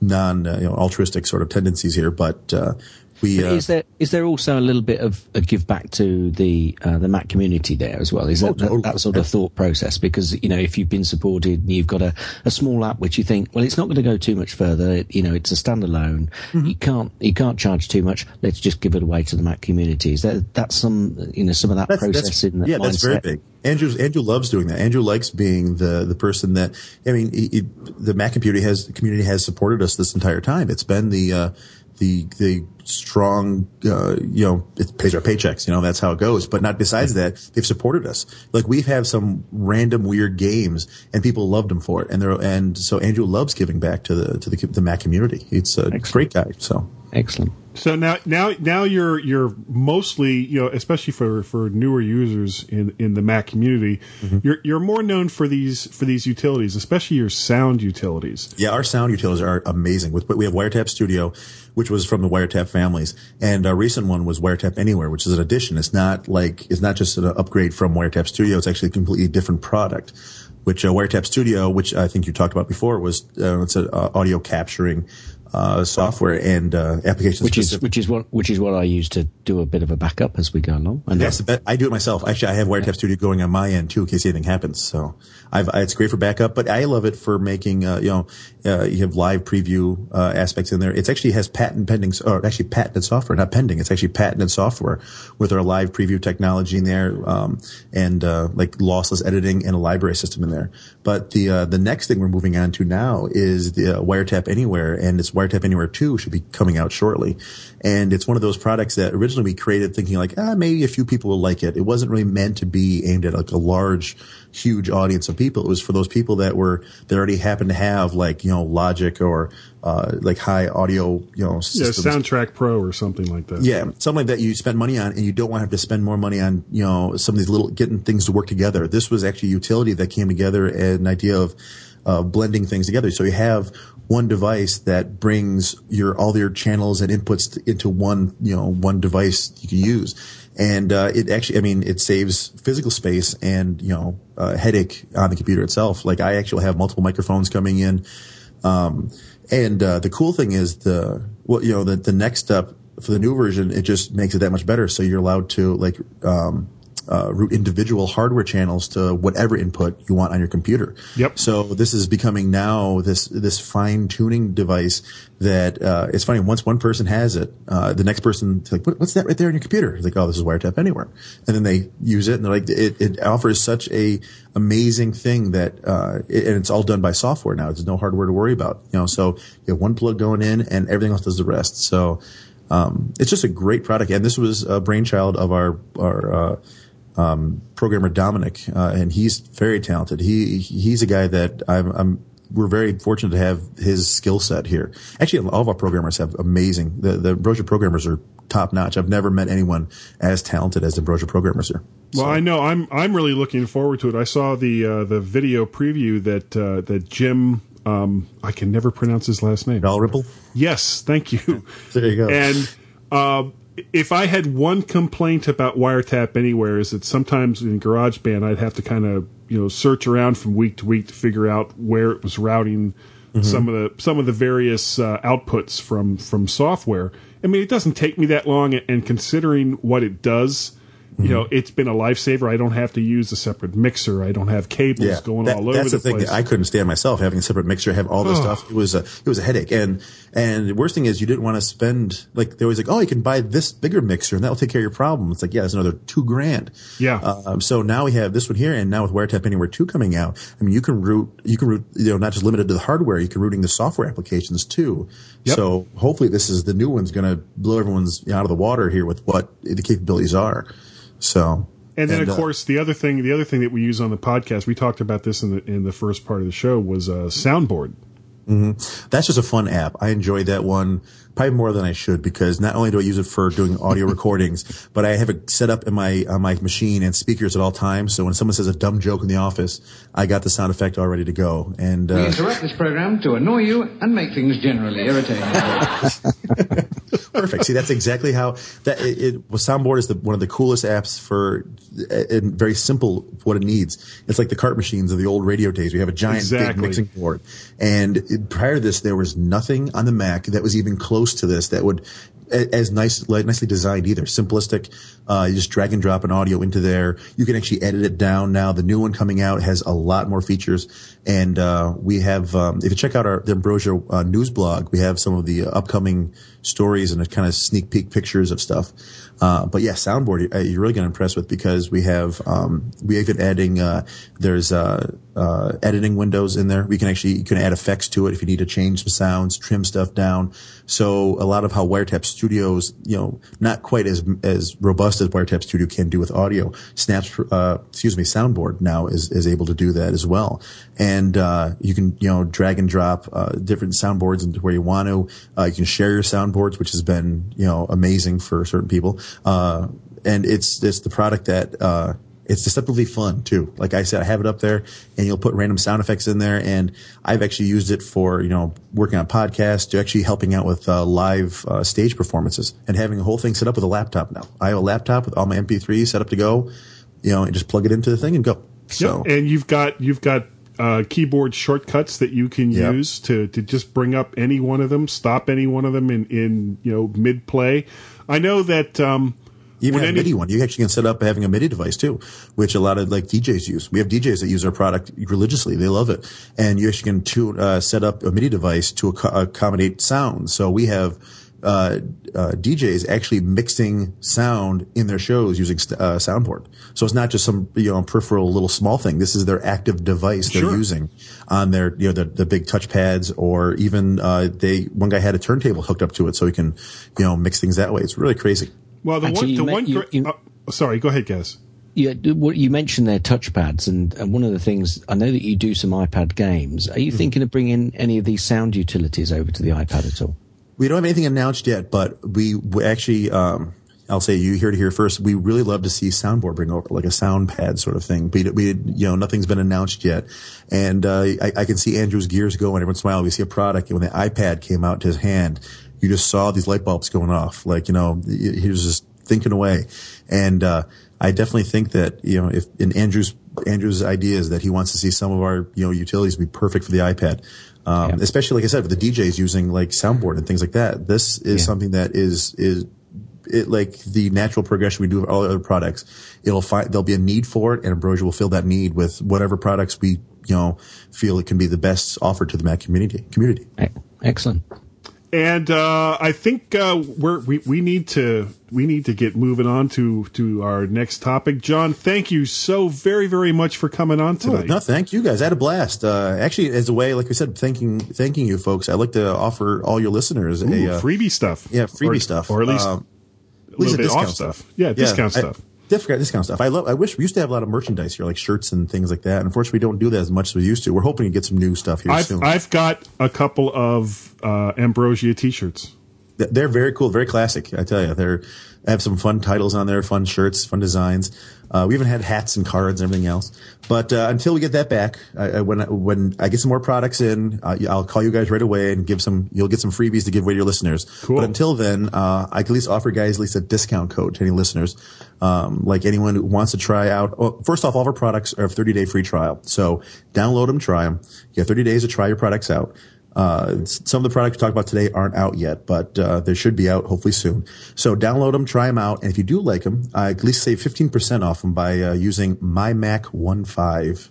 non uh, you know altruistic sort of tendencies here, but uh, we uh, is there is there also a little bit of a give back to the uh, the Mac community there as well? Is that, Oh, that, that sort of thought process? Because you know, if you've been supported, and you've got a, a small app which you think, well, it's not going to go too much further. It, you know, it's a standalone. Mm-hmm. You can't you can't charge too much. Let's just give it away to the Mac community. Is that that's some you know some of that That's, process that's, in the yeah, that's very big. Andrew's, Andrew loves doing that. Andrew likes being the, the person that, I mean, he, he, the Mac community has, community has supported us this entire time. It's been the, uh, the, the strong, uh, you know, it pays our paychecks, you know, that's how it goes. But not besides that, they've supported us. Like we've had some random weird games and people loved them for it. And they're, and so Andrew loves giving back to the, to the, the Mac community. It's a great guy. So. Excellent. So now, now, now you're you're mostly you know, especially for, for newer users in, in the Mac community, Mm-hmm. you're you're more known for these for these utilities, especially your sound utilities. Yeah, our sound utilities are amazing. With we have Wiretap Studio, which was from the Wiretap families, and our recent one was Wiretap Anywhere, which is an addition. It's not like it's not just an upgrade from Wiretap Studio. It's actually a completely different product. Which uh, Wiretap Studio, which I think you talked about before, was uh, it's an uh, audio capturing uh, software and uh, application Which is which is what which is what I use to do a bit of a backup as we go along. And That's the best. I do it myself. Actually, I have Wiretap Studio going on my end too, in case anything happens. So I've, it's great for backup, but I love it for making, uh, you know, uh, you have live preview, uh, aspects in there. It actually has patent pending, or actually patented software, not pending. It's actually patented software with our live preview technology in there, um, and, uh, like lossless editing and a library system in there. But the, uh, the next thing we're moving on to now is the uh, Wiretap Anywhere and it's Wiretap Anywhere 2 should be coming out shortly. And it's one of those products that originally we created thinking like, ah, maybe a few people will like it. It wasn't really meant to be aimed at like a large, huge audience of people. It was for those people that were, that already happened to have like, you know, Logic or, uh, like high audio, you know, Yeah. Soundtrack Pro or something like that. Yeah, something like that you spend money on and you don't want to have to spend more money on, you know, some of these little, getting things to work together. This was actually utility that came together and an idea of, uh, blending things together. So you have one device that brings your, all your channels and inputs into one, you know, one device you can use. And, uh, it actually, I mean, it saves physical space and, you know, uh, headache on the computer itself. Like I actually have multiple microphones coming in. Um, and uh, the cool thing is the well, you know, the the next step for the new version, it just makes it that much better. So you're allowed to like um, uh, route individual hardware channels to whatever input you want on your computer. Yep. So this is becoming now this this fine tuning device that uh, it's funny. Once one person has it, uh, the next person's like, what, "What's that right there on your computer?" It's like, "Oh, this is Wiretap Anywhere," and then they use it, and they're like, "It, it offers such a amazing thing that, uh, it, and it's all done by software now. There's no hardware to worry about, you know. So you have one plug going in, and everything else does the rest. So um, it's just a great product, and this was a brainchild of our our. Uh, um, programmer Dominic, uh, and he's very talented. He he's a guy that I'm, I'm we're very fortunate to have his skill set here. Actually, all of our programmers have amazing. The the Ambrosia programmers are top notch. I've never met anyone as talented as the Ambrosia programmers here. Well, I know I'm I'm really looking forward to it. I saw the uh, the video preview that uh, that Jim um, I can never pronounce his last name. Dalrymple. Yes, thank you. There you go. And uh, if I had one complaint about Wiretap Anywhere is that sometimes in GarageBand I'd have to kind of you know search around from week to week to figure out where it was routing some of the some of the various uh, outputs from from software. I mean, it doesn't take me that long, and considering what it does. You know, it's been a lifesaver. I don't have to use a separate mixer. I don't have cables going that- all over that's the, the, thing place. that I couldn't stand myself having a separate mixture, have all this stuff. It was a it was a headache, and and the worst thing is you didn't want to spend like they always like oh you can buy this bigger mixer and that'll take care of your problem. It's like yeah, it's another two grand. Yeah. Um, so now we have this one here, and now with Wiretap Anywhere two coming out, I mean you can root you can root you know not just limited to the hardware, you can routing the software applications too. Yep. So hopefully this is the new one's going to blow everyone's out of the water here with what the capabilities are. So. And then, of uh, course, the other thing, the other thing that we use on the podcast, we talked about this in the in the first part of the show, was a soundboard. That's just a fun app. I enjoy that one probably more than I should because not only do I use it for doing audio recordings, but I have it set up in my on my machine and speakers at all times. So when someone says a dumb joke in the office, I got the sound effect all ready to go. And We uh, interrupt this program to annoy you and make things generally irritating. perfect. See, that's exactly how that it, it well, soundboard is the, one of the coolest apps for and very simple what it needs. It's like the cart machines of the old radio days. We have a giant Exactly. big mixing board, and it- prior to this, there was nothing on the Mac that was even close to this that would as nice, like, nicely designed either. Simplistic. Uh, you just drag and drop an audio into there. You can actually edit it down now. The new one coming out has a lot more features. And, uh, we have, um, if you check out our, the Ambrosia, uh, news blog, we have some of the upcoming stories and kind of sneak peek pictures of stuff. Uh, but yeah, soundboard, uh, you're really going to impress with because we have, um, we even adding, uh, there's, uh, uh, editing windows in there. We can actually, you can add effects to it if you need to change some sounds, trim stuff down. So a lot of how Wiretap Studios, you know, not quite as, as robust as Wiretap Studio can do with audio. Snaps, uh, excuse me, Soundboard now is, is able to do that as well. And, uh, you can, you know, drag and drop, uh, different soundboards into where you want to. Uh, you can share your soundboards, which has been, you know, amazing for certain people. Uh, and it's, it's the product that, uh, it's deceptively fun too. Like I said, I have it up there and you'll put random sound effects in there. And I've actually used it for, you know, working on podcasts to actually helping out with uh, live uh, stage performances and having a whole thing set up with a laptop now. I have a laptop with all my MP3s set up to go, you know, and just plug it into the thing and go. So. And you've got you've got uh, keyboard shortcuts that you can Yep. use to to just bring up any one of them, stop any one of them in in you know mid play. I know that um, even when a any- MIDI one. You actually can set up having a MIDI device too, which a lot of like DJs use. We have DJs that use our product religiously. They love it. And you actually can tune, uh, set up a MIDI device to ac- accommodate sound. So we have, uh, uh, DJs actually mixing sound in their shows using st- uh, soundboard. So it's not just some you know peripheral little small thing. This is their active device they're Sure. using on their you know the, the big touch pads or even uh, they one guy had a turntable hooked up to it so he can you know mix things that way. It's really crazy. Well, the Actually, one, the me- one. you- gra- you- uh, sorry, go ahead, Gaz. Yeah, what you mentioned their touchpads, and, and one of the things I know that you do some iPad games. Are you Mm-hmm. thinking of bringing any of these sound utilities over to the iPad at all? We don't have anything announced yet, but we, we actually, um, I'll say you hear to hear first. We really love to see soundboard bring over like a sound pad sort of thing. We, we, you know, nothing's been announced yet. And, uh, I, I can see Andrew's gears going every once in a while. We see a product and when the iPad came out to his hand, you just saw these light bulbs going off. Like, you know, he was just thinking away. And, uh, I definitely think that, you know, if in Andrew's, Andrew's idea is that he wants to see some of our, you know, utilities be perfect for the iPad. Um, Yeah. especially like I said, with the DJs using like soundboard and things like that. This is Yeah. something that is, is, it like the natural progression we do with all the other products. It'll find, there'll be a need for it and Ambrosia will fill that need with whatever products we, you know, feel it can be the best offered to the Mac community, community. Excellent. And uh, I think uh, we're, we we need to we need to get moving on to to our next topic. John, thank you so very very much for coming on Oh, no, thank you guys. I had a blast. Uh, actually, as a way, like we said, thanking, thanking you folks. I'd like to offer all your listeners Ooh, a, uh, freebie stuff. yeah, freebie Or- stuff. or at least Um, a little least a discount stuff. stuff. Yeah, discount I- stuff. Discount, discount stuff. I love. I wish we used to have a lot of merchandise here, like shirts and things like that. Unfortunately, we don't do that as much as we used to. We're hoping to get some new stuff here I've soon. I've got a couple of uh, Ambrosia T-shirts. They're very cool, very classic. I tell you, they're they have some fun titles on there, fun shirts, fun designs. Uh, we even had hats and cards and everything else. But uh, until we get that back, I, I, when I, when I get some more products in, uh, I'll call you guys right away and give some. You'll get some freebies to give away to your listeners. Cool. But until then, uh, I can at least offer guys at least a discount code to any listeners. Um, like anyone who wants to try out. Well, first off, all of our products are a 30 day free trial. So download them, try them. You have 30 days to try your products out. Uh, some of the products we talked about today aren't out yet, but uh, they should be out hopefully soon. So download them, try them out, and if you do like them, I at least save 15% off them by uh, using mymac15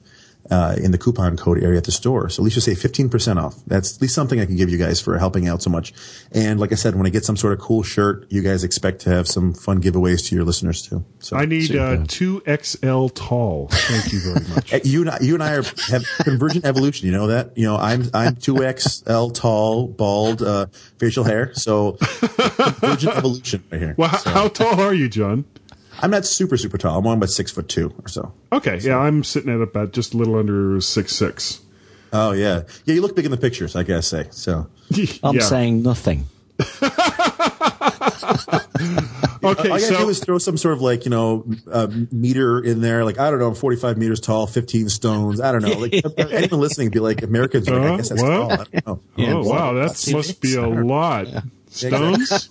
uh, in the coupon code area at the store. So at least you save 15% off. That's at least something I can give you guys for helping out so much. And like I said, when I get some sort of cool shirt, you guys expect to have some fun giveaways to your listeners too. So I need uh, two XL tall. Thank you very much. You and I, you and I are have convergent evolution. You know that. You know I'm I'm two XL tall, bald, uh, facial hair. So convergent evolution right here. Well, how, So, how tall are you, John? I'm not super super tall. I'm only about six foot two or so. Okay, yeah, I'm sitting at about just a little under six six. Oh yeah, yeah. You look big in the pictures. I gotta say. So I'm yeah. saying nothing. Okay, all you gotta so do is throw some sort of like you know uh, meter in there. Like I don't know, I'm 45 meters tall, 15 stones. I don't know. Like anyone listening would be like Americans. Are like, I Uh, guess that's what? tall. I don't know. oh wow, that must be a it. lot. Stones,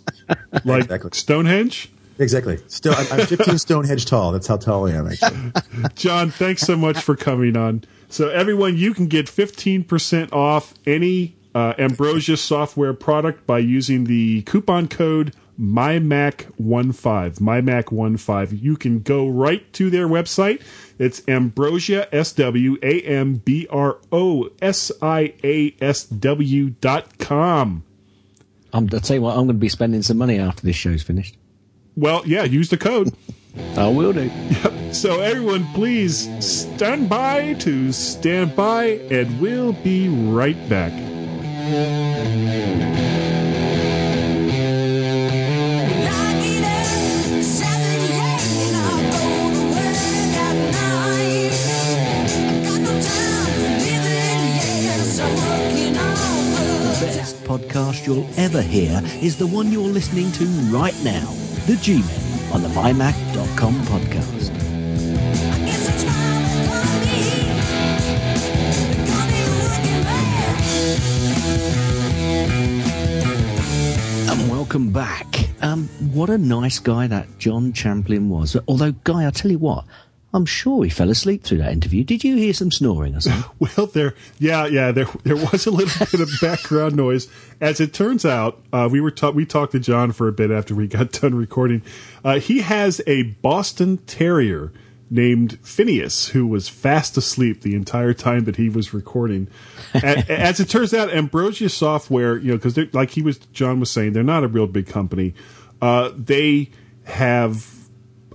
like Exactly. Stonehenge. Exactly. Still, I'm, I'm 15 Stonehenge tall. That's how tall I am. Actually. John, thanks so much for coming on. So, everyone, you can get 15% off any uh, Ambrosia software product by using the coupon code MyMac15. MyMac15. You can go right to their website. It's Ambrosia, S W A M B R O S I A S W dot com. I'm, I'll tell you what, I'm going to be spending some money after this show's finished. Well, yeah, use the code. I will do. So, everyone, please stand by to stand by, and we'll be right back. The best podcast you'll ever hear is the one you're listening to right now, The G-Men on the MyMac.com podcast. And welcome back. Um, what a nice guy that John Champlin was. Although, Guy, I'll tell you what, I'm sure he fell asleep through that interview. Did you hear some snoring or something? Well, there, yeah, yeah, there, there was a little bit of background noise. As it turns out, uh, we were ta- we talked to John for a bit after we got done recording. Uh, he has a Boston Terrier named Phineas, who was fast asleep the entire time that he was recording. A- As it turns out, Ambrosia Software, you know, because like he was, John was saying, they're not a real big company. Uh, they have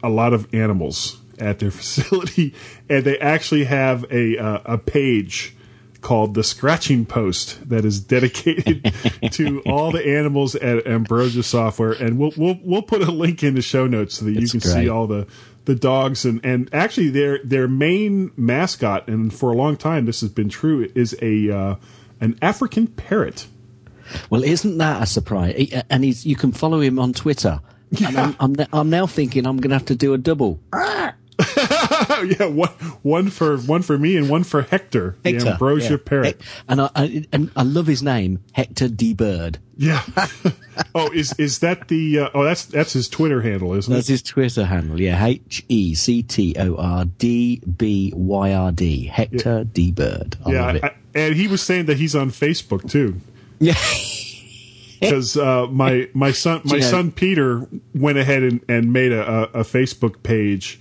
a lot of animals at their facility, and they actually have a uh, a page called the Scratching Post that is dedicated to all the animals at Ambrosia Software, and we'll we'll we'll put a link in the show notes so that you can great. see all the the dogs and and actually their their main mascot, and for a long time this has been true, is a uh, an African parrot. Well, isn't that a surprise? And he's you can follow him on Twitter. And I'm, I'm, I'm now thinking I'm going to have to do a double. yeah, one one for one for me and one for Hector, the Hector, Ambrosia yeah. parrot. And I, I and I love his name, Hector D. Byrd. Yeah. oh, is is that the? Uh, oh, that's that's his Twitter handle, isn't That's it? That's his Twitter handle. Yeah, H E C T O R D B Y R D. Hector D. Byrd. I yeah, love it. I- and he was saying that he's on Facebook too. yeah. because uh, my my son my You know- son Peter went ahead and, and made a, a Facebook page.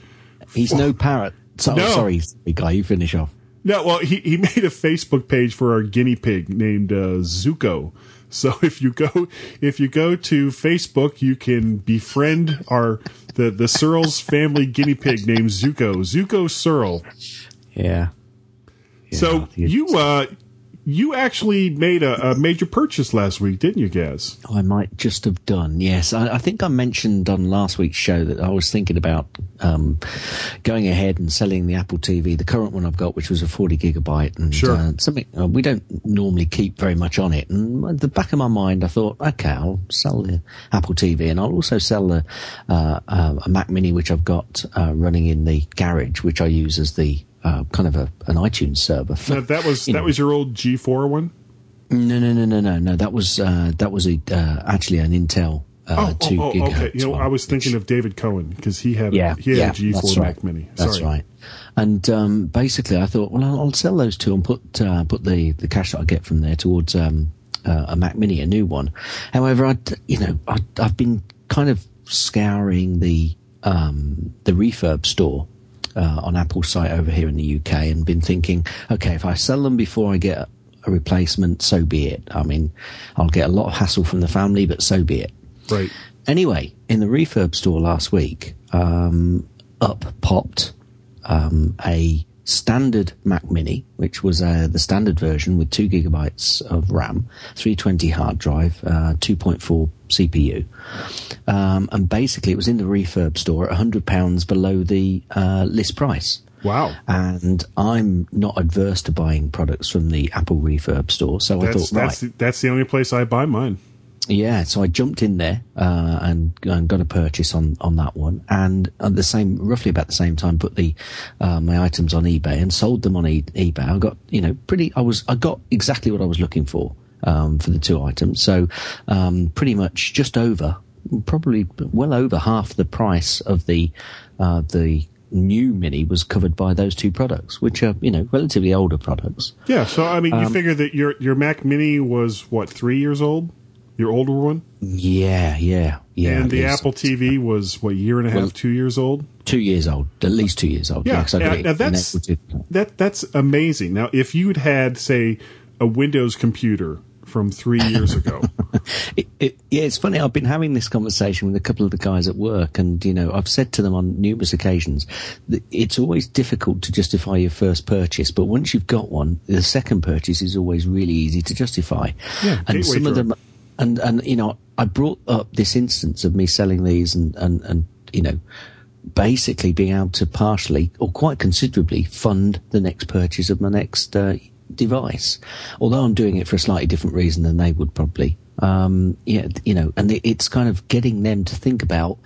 He's no parrot. So, No. sorry, guy, you finish off. No, well he, he made a Facebook page for our guinea pig named uh, Zuko. So if you go if you go to Facebook, you can befriend our the the Serles family guinea pig named Zuko Zuko Serle. Yeah. so you uh you actually made a, a major purchase last week, didn't you, Gaz? I might just have done. Yes, I, I think I mentioned on last week's show that I was thinking about um, going ahead and selling the Apple TV, the current one I've got, which was a 40 gigabyte, and Sure. uh, something uh, we don't normally keep very much on it. And at the back of my mind, I thought, okay, I'll sell the Apple TV, and I'll also sell the uh, uh, a Mac Mini, which I've got uh, running in the garage, which I use as the uh, kind of a, an iTunes server. For, that was that know. was your old G4 one. No, no, no, no, no, no. That was uh, that was a uh, actually an Intel uh, oh, two oh, oh, gigahertz. okay. You know, one, I was which- thinking of David Cohen because he had yeah, a, he had yeah, a G4 that's Mac. Mini. That's right. And um, basically, I thought, well, I'll, I'll sell those two and put uh, put the, the cash that I get from there towards um, uh, a Mac Mini, a new one. However, I you know I, I've been kind of scouring the um, the refurb store uh, on Apple's site over here in the UK and been thinking, okay, if I sell them before I get a replacement, so be it. I mean, I'll get a lot of hassle from the family, but so be it. Right. Anyway, in the refurb store last week, um, up popped um, a standard Mac Mini, which was uh, the standard version with two gigabytes of RAM, 320 hard drive, uh, 2.4 CPU, um, and basically it was in the refurb store at 100 pounds below the uh, list price. Wow. And I'm not adverse to buying products from the Apple refurb store, so I That's thought, right, that's the, that's the only place I buy mine. yeah, so I jumped in there uh, and, and got a purchase on, on that one, and at the same, roughly about the same time, put the uh, my items on eBay and sold them on e- eBay. I got you know pretty. I was I got exactly what I was looking for um, for the two items. So um, pretty much just over, probably well over half the price of the uh, the new Mini was covered by those two products, which are you know relatively older products. Yeah. So I mean, Um, you figure that your your Mac Mini was what three years old, your older one, Yeah, yeah, yeah. and the. Apple TV was what year and a half, Well- two years old. two years old, at least two years old. Yeah, Yeah, 'cause I got yeah, it now that's- That that's amazing. Now, if you'd had say a Windows computer from three years ago, It, it, yeah, it's funny. I've been having this conversation with a couple of the guys at work, and you know, I've said to them on numerous occasions that it's always difficult to justify your first purchase, but once you've got one, the second purchase is always really easy to justify. Yeah, and some of them, and and you know, I brought up this instance of me selling these, and and and you know. Basically, being able to partially or quite considerably fund the next purchase of my next uh, device, although I'm doing it for a slightly different reason than they would probably. Um, yeah, you know, and it's kind of getting them to think about.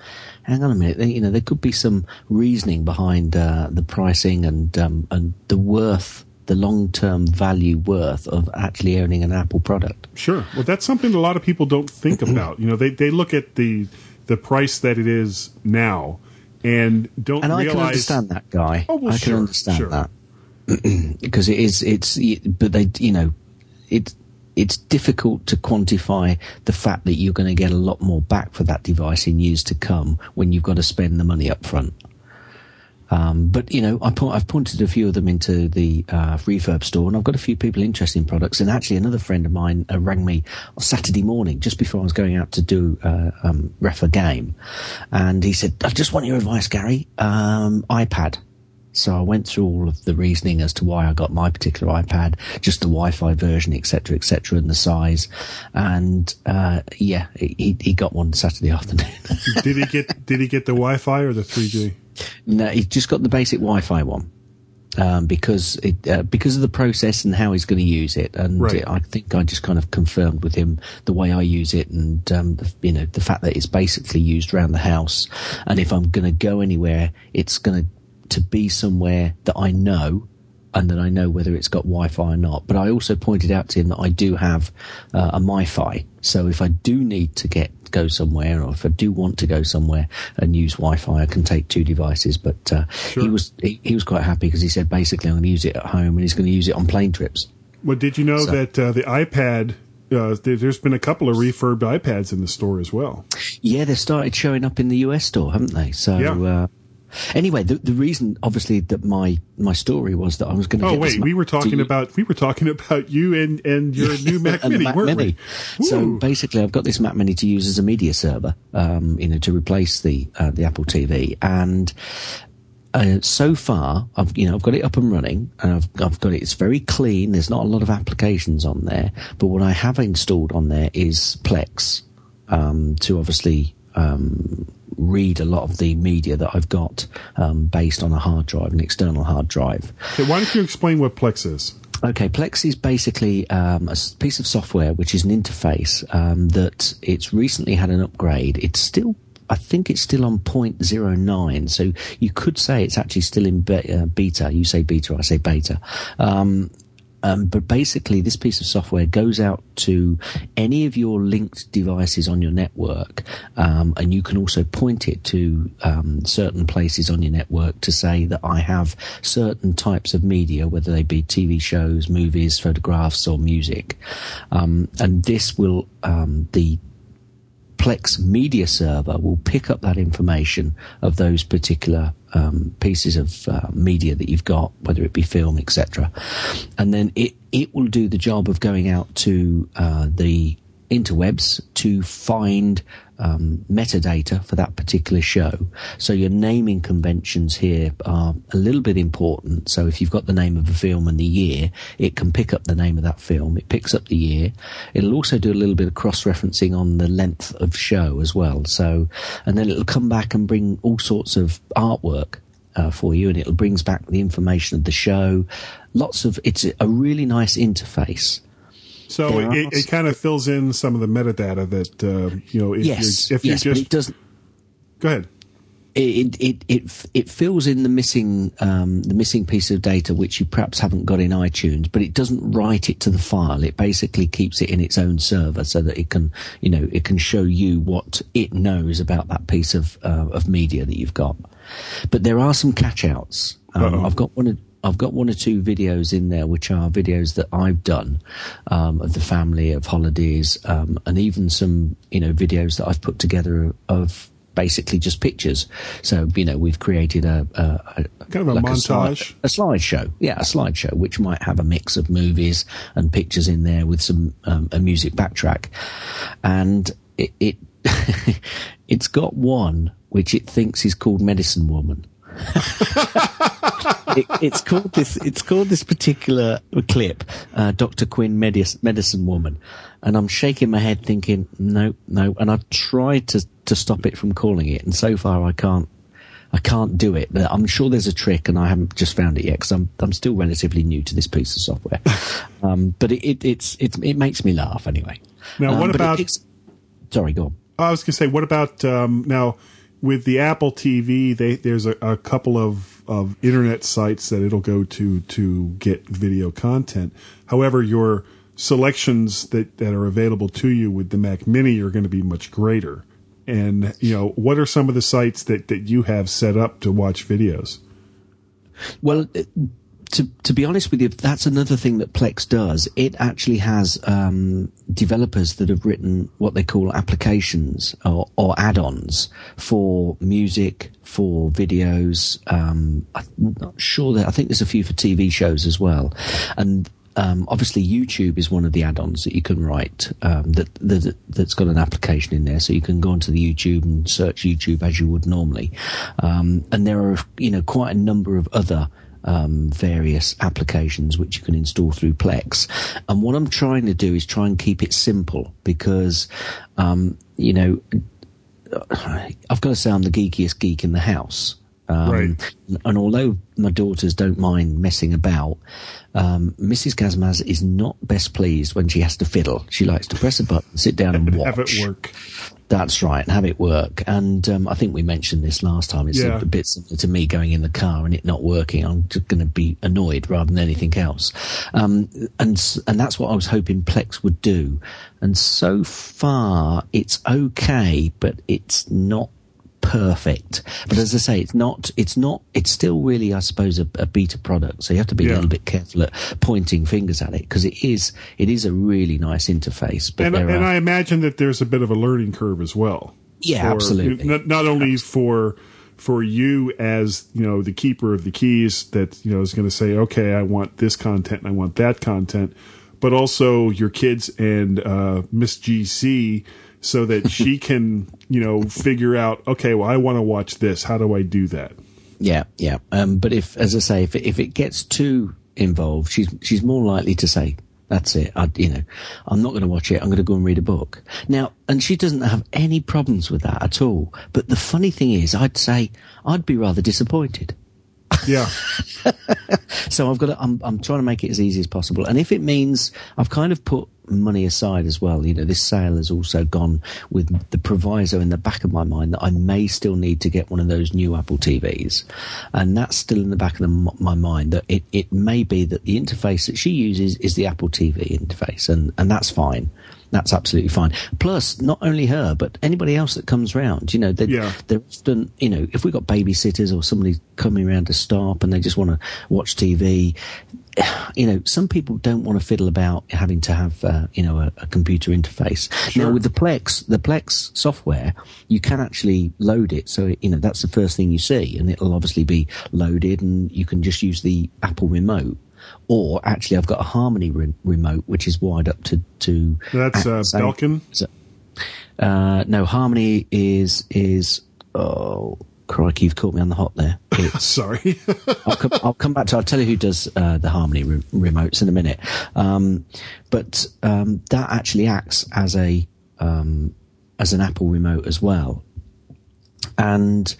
Hang on a minute, you know, there could be some reasoning behind uh, the pricing and um, and the worth, the long-term value worth of actually owning an Apple product. sure. Well, that's something a lot of people don't think about. You know, they they look at the the price that it is now and don't And I can understand that guy. Oh, well, I sure, can understand sure. that because it is. It's. But they, you know, it's it's difficult to quantify the fact that you're going to get a lot more back for that device in years to come when you've got to spend the money up front. Um, but you know, I I've pointed a few of them into the uh, refurb store, and I've got a few people interested in products. And actually, another friend of mine uh, rang me on Saturday morning just before I was going out to do uh, um, ref a game, and he said, "I just want your advice, Gary. Um, iPad." So I went through all of the reasoning as to why I got my particular iPad, just the Wi-Fi version, etc., etc., and the size. And uh, yeah, he he got one Saturday afternoon. did he get Did he get the Wi-Fi or the 3G? No, he just got the basic Wi-Fi one. Um, because it, uh, because of the process and how he's going to use it, and Right. I think I just kind of confirmed with him the way I use it, and um, the, you know the fact that it's basically used around the house, and if I'm going to go anywhere, it's going to to be somewhere that I know, and that I know whether it's got Wi-Fi or not. But I also pointed out to him that I do have uh, a MiFi, so if I do need to get go somewhere, or if I do want to go somewhere and use Wi-Fi, I can take two devices. But uh, he was he, he was quite happy because he said basically I'm going to use it at home, and he's going to use it on plane trips. Well, did you know So- that uh, the iPad? Uh, there, there's been a couple of refurbed iPads in the store as well. Yeah, they've started showing up in the US store, haven't they? So. Yeah. Anyway, the, the reason, obviously, that my, my story was that I was going to. Oh get this wait, we were talking you- about we were talking about you and and your new Mac Mini, Mac weren't Mini. we? So Woo. basically, I've got this Mac Mini to use as a media server, um, you know, to replace the uh, the Apple TV. And uh, so far, I've you know I've got it up and running, and I've I've got it. It's very clean. There's not a lot of applications on there, but what I have installed on there is Plex um, to obviously. Um, read a lot of the media that I've got um, based on a hard drive, an external hard drive. Okay, why don't you explain what Plex is? Okay, Plex is basically um, a piece of software which is an interface um, that it's recently had an upgrade. It's still, I think it's still on 0.09, so you could say it's actually still in be- uh, beta. You say beta, I say beta. Um, um, but basically, this piece of software goes out to any of your linked devices on your network, um, and you can also point it to um, certain places on your network to say that I have certain types of media, whether they be TV shows, movies, photographs, or music. Um, and this will um, the Plex media server will pick up that information of those particular um, pieces of uh, media that you've got, whether it be film, etc., and then it it will do the job of going out to uh, the interwebs to find um, metadata for that particular show. So your naming conventions here are a little bit important. So if you've got the name of a film and the year, it can pick up the name of that film. It picks up the year. It'll also do a little bit of cross-referencing on the length of show as well. So, and then it'll come back and bring all sorts of artwork uh, for you, and it brings back the information of the show. Lots of it's a really nice interface. So There it, it kind of fills in some of the metadata that uh, you know. If yes, you're, if yes, you but just it doesn't. go ahead. it it it it fills in the missing um, the missing piece of data which you perhaps haven't got in iTunes, but it doesn't write it to the file. It basically keeps it in its own server so that it can you know it can show you what it knows about that piece of uh, of media that you've got. But there are some catch outs. Um, I've got one. I've got one or two videos in there, which are videos that I've done um, of the family, of holidays, um, and even some, you know, videos that I've put together of basically just pictures. So, you know, we've created a, a, a Kind of a slide- montage. a slideshow, yeah, a slideshow, which might have a mix of movies and pictures in there with some um, a music backtrack, and it, it it's got one which it thinks is called Medicine Woman. it, it's called this. It's called this particular clip, uh, Doctor Quinn Medis, Medicine Woman, and I'm shaking my head, thinking, no, no. And I've tried to to stop it from calling it, and so far I can't. I can't do it. I'm sure there's a trick, and I haven't just found it yet because I'm I'm still relatively new to this piece of software. um, but it, it it's it it makes me laugh anyway. Now, Um, what it about- takes- sorry, go on. I was going to say, what about um, now with the Apple TV? They, there's a, a couple of, of internet sites that it'll go to to get video content. However, your selections that, that are available to you with the Mac Mini are going to be much greater. And you know, what are some of the sites that, that you have set up to watch videos? Well, to to be honest with you, that's another thing that Plex does. It actually has um, developers that have written what they call applications or, or add-ons for music, for videos. Um, I'm not sure that I think there's a few for TV shows as well, and. Um, obviously, YouTube is one of the add-ons that you can write um, that, that that's got an application in there, so you can go onto the YouTube and search YouTube as you would normally. Um, and there are, you know, quite a number of other um, various applications which you can install through Plex. And what I'm trying to do is try and keep it simple because, um, you know, I've got to say I'm the geekiest geek in the house. Um, Right. And although my daughters don't mind messing about, um, Mrs. Gazmaz is not best pleased when she has to fiddle. She likes to press a button, sit down and watch. Have it work. That's right, have it work. And um, I think we mentioned this last time. It's Yeah. a, bit similar to me going in the car and it not working. I'm just going to be annoyed rather than anything else. Um, and and that's what I was hoping Plex would do. And so far, it's okay, but it's not perfect. But as I say, it's not. It's not. It's still really, I suppose, a, a beta product. So you have to be Yeah. a little bit careful at pointing fingers at it because it is. It is a really nice interface. But And, and are, I imagine that there's a bit of a learning curve as well. Yeah, For- absolutely. Not, not only for for you as you know the keeper of the keys that you know is going to say, okay, I want this content and I want that content, but also your kids and uh, Miss GC, so that she can you know figure out, okay, well, I want to watch this. How do I do that? Yeah, yeah. Um, but if, as I say, if it, if it gets too involved, she's she's more likely to say, "That's it." I, you know, I'm not going to watch it. I'm going to go and read a book now. And she doesn't have any problems with that at all. But the funny thing is, I'd say I'd be rather disappointed. Yeah, So I've got. To, I'm I'm trying to make it as easy as possible. And if it means I've kind of put money aside as well, you know, this sale has also gone with the proviso in the back of my mind that I may still need to get one of those new Apple TVs, and that's still in the back of the, my mind that it it may be that the interface that she uses is the Apple TV interface, and and that's fine. That's absolutely fine. Plus, not only her, but anybody else that comes round. You know, they, Yeah. they're often, you know, if we've got babysitters or somebody coming around to stop and they just want to watch TV, you know, some people don't want to fiddle about having to have, uh, you know, a, a computer interface. Now, with the Plex, the Plex software, you can actually load it. So, you know, that's the first thing you see and it'll obviously be loaded and you can just use the Apple remote. Or actually, I've got a Harmony re- remote, which is wired up to, to that's uh, Belkin. uh, no, Harmony is is oh crikey, you've caught me on the hot there. Sorry. I'll, come, I'll come back to. I'll tell you who does uh, the Harmony re- remotes in a minute. Um, but um, that actually acts as a um, as an Apple remote as well, and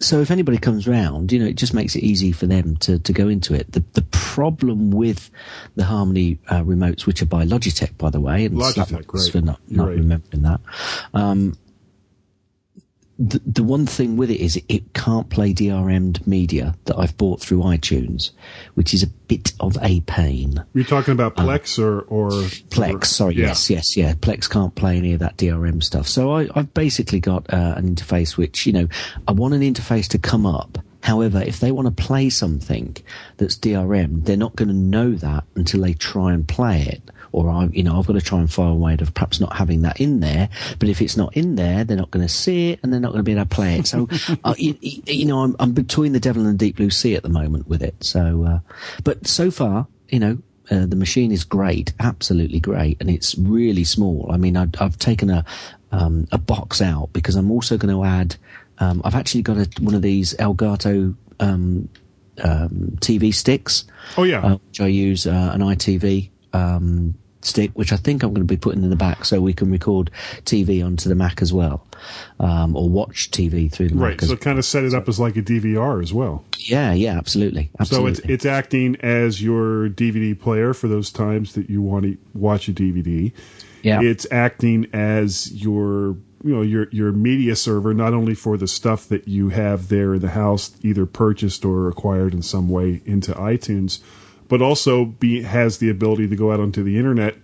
so if anybody comes round, you know, it just makes it easy for them to, to go into it. The the problem with the Harmony uh, remotes, which are by Logitech, by the way, and Logitech, right. for not, not right. remembering that. Um, the, the one thing with it is it can't play DRM'd media that I've bought through iTunes, which is a bit of a pain. You're talking about Plex or or Plex, or- sorry, yeah. yes, yes, yeah. Plex can't play any of that DRM stuff. So I, I've basically got uh, an interface which, you know, I want an interface to come up. However, if they want to play something that's DRM, they're not going to know that until they try and play it. Or I, you know, I've got to try and find a way of perhaps not having that in there. But if it's not in there, they're not going to see it, and they're not going to be able to play it. So, uh, you, you know, I'm, I'm between the devil and the deep blue sea at the moment with it. So, uh, but so far, you know, uh, the machine is great, absolutely great, and it's really small. I mean, I, I've taken a um, a box out because I'm also going to add. Um, I've actually got a, one of these Elgato um, um, TV sticks. Oh yeah. uh, which I use uh, an EyeTV um, stick, which I think I'm going to be putting in the back so we can record TV onto the Mac as well, um, or watch TV through the right. Mac. As So kind of set it up as like a DVR as well. yeah, yeah, absolutely, absolutely. So it's it's acting as your DVD player for those times that you want to watch a DVD. yeah, It's acting as your you know your your media server not only for the stuff that you have there in the house either purchased or acquired in some way into iTunes, but also be has the ability to go out onto the internet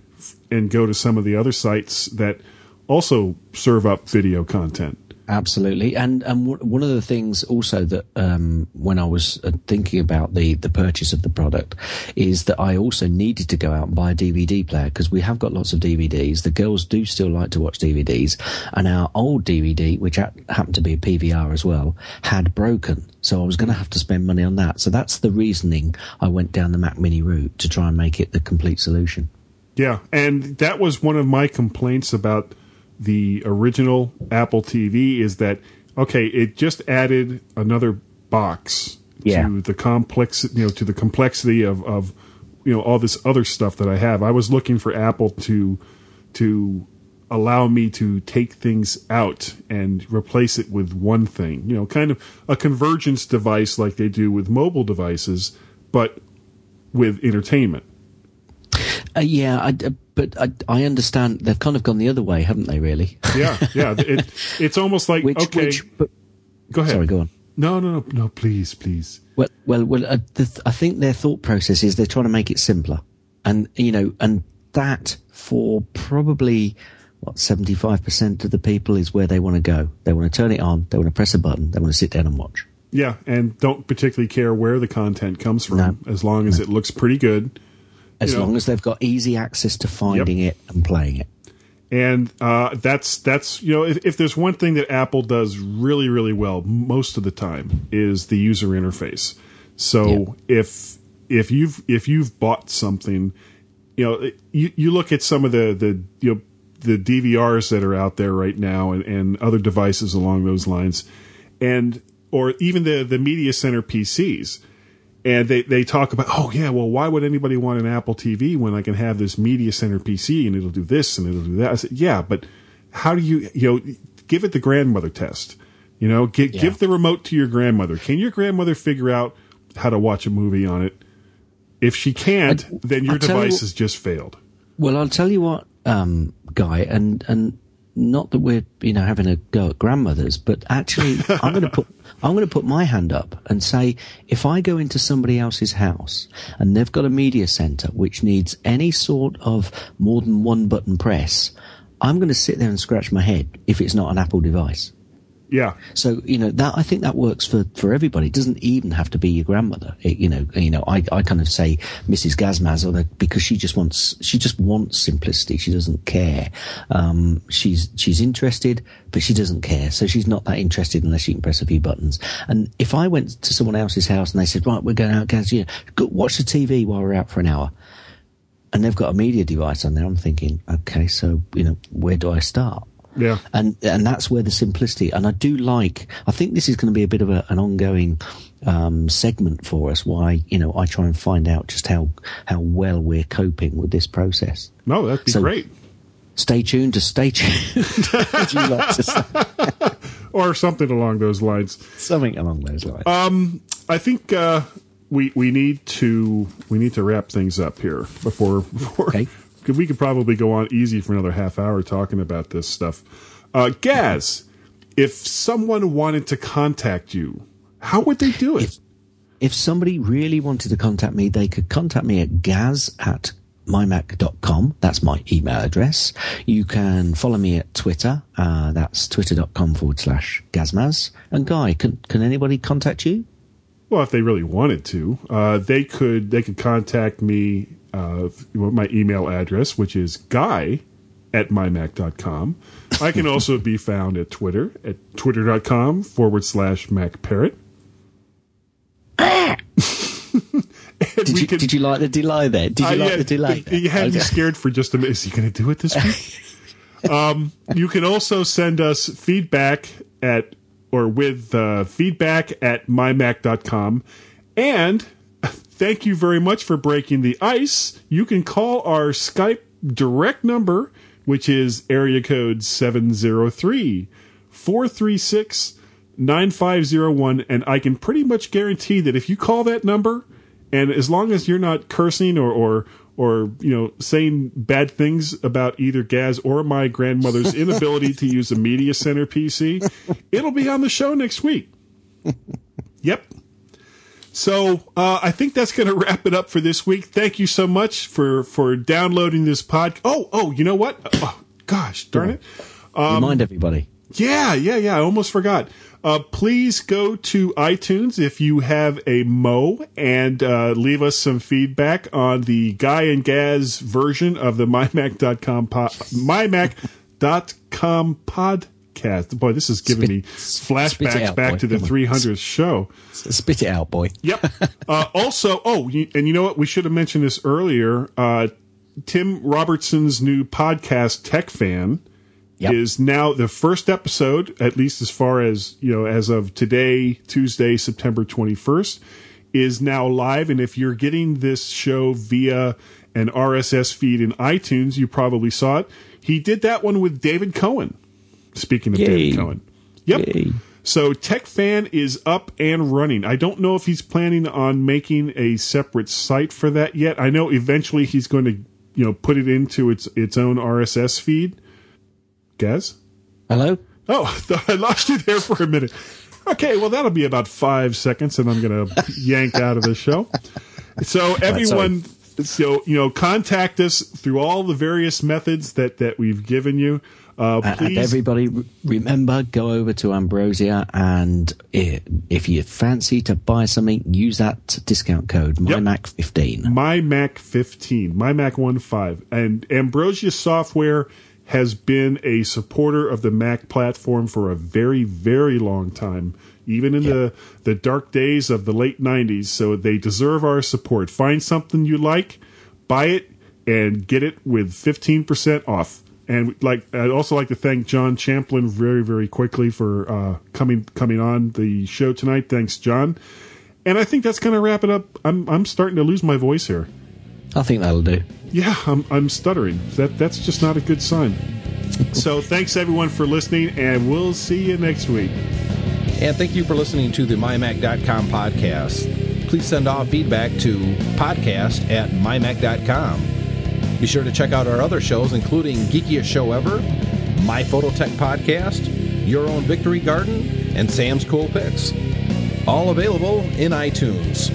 and go to some of the other sites that also serve up video content. Absolutely, and and w- one of the things also that um, when I was uh, thinking about the the purchase of the product is that I also needed to go out and buy a DVD player because we have got lots of DVDs. The girls do still like to watch DVDs, and our old DVD, which ha- happened to be a PVR as well, had broken. So I was going to have to spend money on that. So that's the reasoning I went down the Mac Mini route to try and make it the complete solution. Yeah, and that was one of my complaints about the original Apple TV is that okay, it just added another box Yeah. to the complex, you know, to the complexity of of you know all this other stuff that I have. I was looking for Apple to to allow me to take things out and replace it with one thing, you know, kind of a convergence device like they do with mobile devices, but with entertainment. Uh, yeah, I, uh, but I, I understand they've kind of gone the other way, haven't they? Really? Yeah, yeah. It, it's almost like which, okay. which, but, go ahead. sorry, go on. No, no, no, no. Please, please. Well, well, well. Uh, the, th- I think their thought process is they're trying to make it simpler, and you know, and that for probably what seventy five percent of the people is where they want to go. They want to turn it on. They want to press a button. They want to sit down and watch. Yeah, and don't particularly care where the content comes from, No. as long as it looks pretty good. As know. long as they've got easy access to finding it and playing it. And uh, that's that's you know if, if there's one thing that Apple does really really well most of the time is the user interface. So if if you've if you've bought something, you know you you look at some of the the you know the DVRs that are out there right now and, and other devices along those lines, and or even the the media center PCs. And they, they talk about, oh yeah, well, why would anybody want an Apple TV when I can have this media center PC and it'll do this and it'll do that? I said, yeah, but how do you, you know, give it the grandmother test. You know, gi- give the remote to your grandmother. Can your grandmother figure out how to watch a movie on it? If she can't, I- then your tell you device has just failed. Well, I'll tell you what, um, Guy, and and not that we're you know having a go at grandmothers, but actually, I'm going to put I'm going to put my hand up and say if I go into somebody else's house and they've got a media center which needs any sort of more than one button press, I'm going to sit there and scratch my head if it's not an Apple device. Yeah. So you know that I think that works for, for everybody. It doesn't even have to be your grandmother. It, you know, you know, I, I kind of say Mrs. Gazmaz, because she just wants she just wants simplicity. She doesn't care. Um, she's she's interested, but she doesn't care. So she's not that interested unless she can press a few buttons. And if I went to someone else's house and they said, right, we're going out, Gaz, you know, watch the TV while we're out for an hour, and they've got a media device on there, I'm thinking, okay, so you know, where do I start? Yeah. and and that's where the simplicity. And I do like. I think this is going to be a bit of a, an ongoing um, segment for us. Why you know I try and find out just how how well we're coping with this process. No, that'd be So- great. Stay tuned to stay tuned. Would you like to say Or something along those lines. something along those lines? I think uh, we we need to we need to wrap things up here before before Okay. We could probably go on easy for another half hour talking about this stuff. Uh, Gaz, if someone wanted to contact you, how would they do it? if somebody really wanted to contact me, they could contact me at gaz at mymac.com. That's my email address. You can follow me at Twitter. Uh, that's twitter.com forward slash gazmaz. And Guy, can, can anybody contact you? Well, if they really wanted to, uh, they could they could contact me uh, my email address, which is guy at mymac.com. I can also be found at Twitter at twitter.com forward slash macparrot. Did you, can- did you like the delay there? Did you Uh, like yeah, the delay? You had me Okay. scared for just a minute. Is he going to do it this week? um, you can also send us feedback at or with uh, feedback at mymac.com. And thank you very much for breaking the ice. You can call our Skype direct number, which is area code 703 436 9501. And I can pretty much guarantee that if you call that number, and as long as you're not cursing or, or, or you know saying bad things about either Gaz or my grandmother's inability to use a media center PC, it'll be on the show next week. Yep. So uh, I think that's going to wrap it up for this week. Thank you so much for for downloading this pod. Oh, oh, you know what? Oh, gosh, darn it! Remind everybody. Yeah, yeah, yeah. I almost forgot. Uh, please go to iTunes if you have a Mo and uh, leave us some feedback on the Guy and Gaz version of the MyMac.com po- MyMac.com podcast. Boy, this is giving me flashbacks out, back boy. to the 300th show. Spit it out, boy. Yep. Uh, also, oh, and you know what? We should have mentioned this earlier. Uh, Tim Robertson's new podcast, Tech Fan, Yep. is now the first episode, at least as far as you know, as of today, Tuesday, September twenty first, is now live. And if you're getting this show via an RSS feed in iTunes, you probably saw it. He did that one with David Cohen. Speaking of Yay. David Cohen, yep. Yay. So Tech Fan is up and running. I don't know if he's planning on making a separate site for that yet. I know eventually he's going to, you know, put it into its its own RSS feed. Gaz? Hello? Oh, I lost you there for a minute. Okay, well that'll be about five seconds, and I'm going to yank out of the show. So everyone, so you know, contact us through all the various methods that that we've given you. Uh, And everybody, remember, go over to Ambrosia, and if you fancy to buy something, use that discount code Yep. MyMac15. My Mac 15, My Mac 1.5, and Ambrosia Software has been a supporter of the Mac platform for a very, very long time, even in the the dark days of the late 90s. So they deserve our support. Find something you like, buy it, and get it with 15% off. And like, I'd also like to thank John Champlin very, very quickly for uh, coming coming on the show tonight. Thanks, John. And I think that's going to wrap it up. I'm I'm starting to lose my voice here. I think that'll do. Yeah, I'm I'm stuttering. That that's just not a good sign. So thanks everyone for listening, and we'll see you next week. And thank you for listening to the MyMac.com podcast. Please send off feedback to podcast at MyMac.com. Be sure to check out our other shows, including Geekiest Show Ever, My Phototech Podcast, Your Own Victory Garden, and Sam's Cool Picks. All available in iTunes.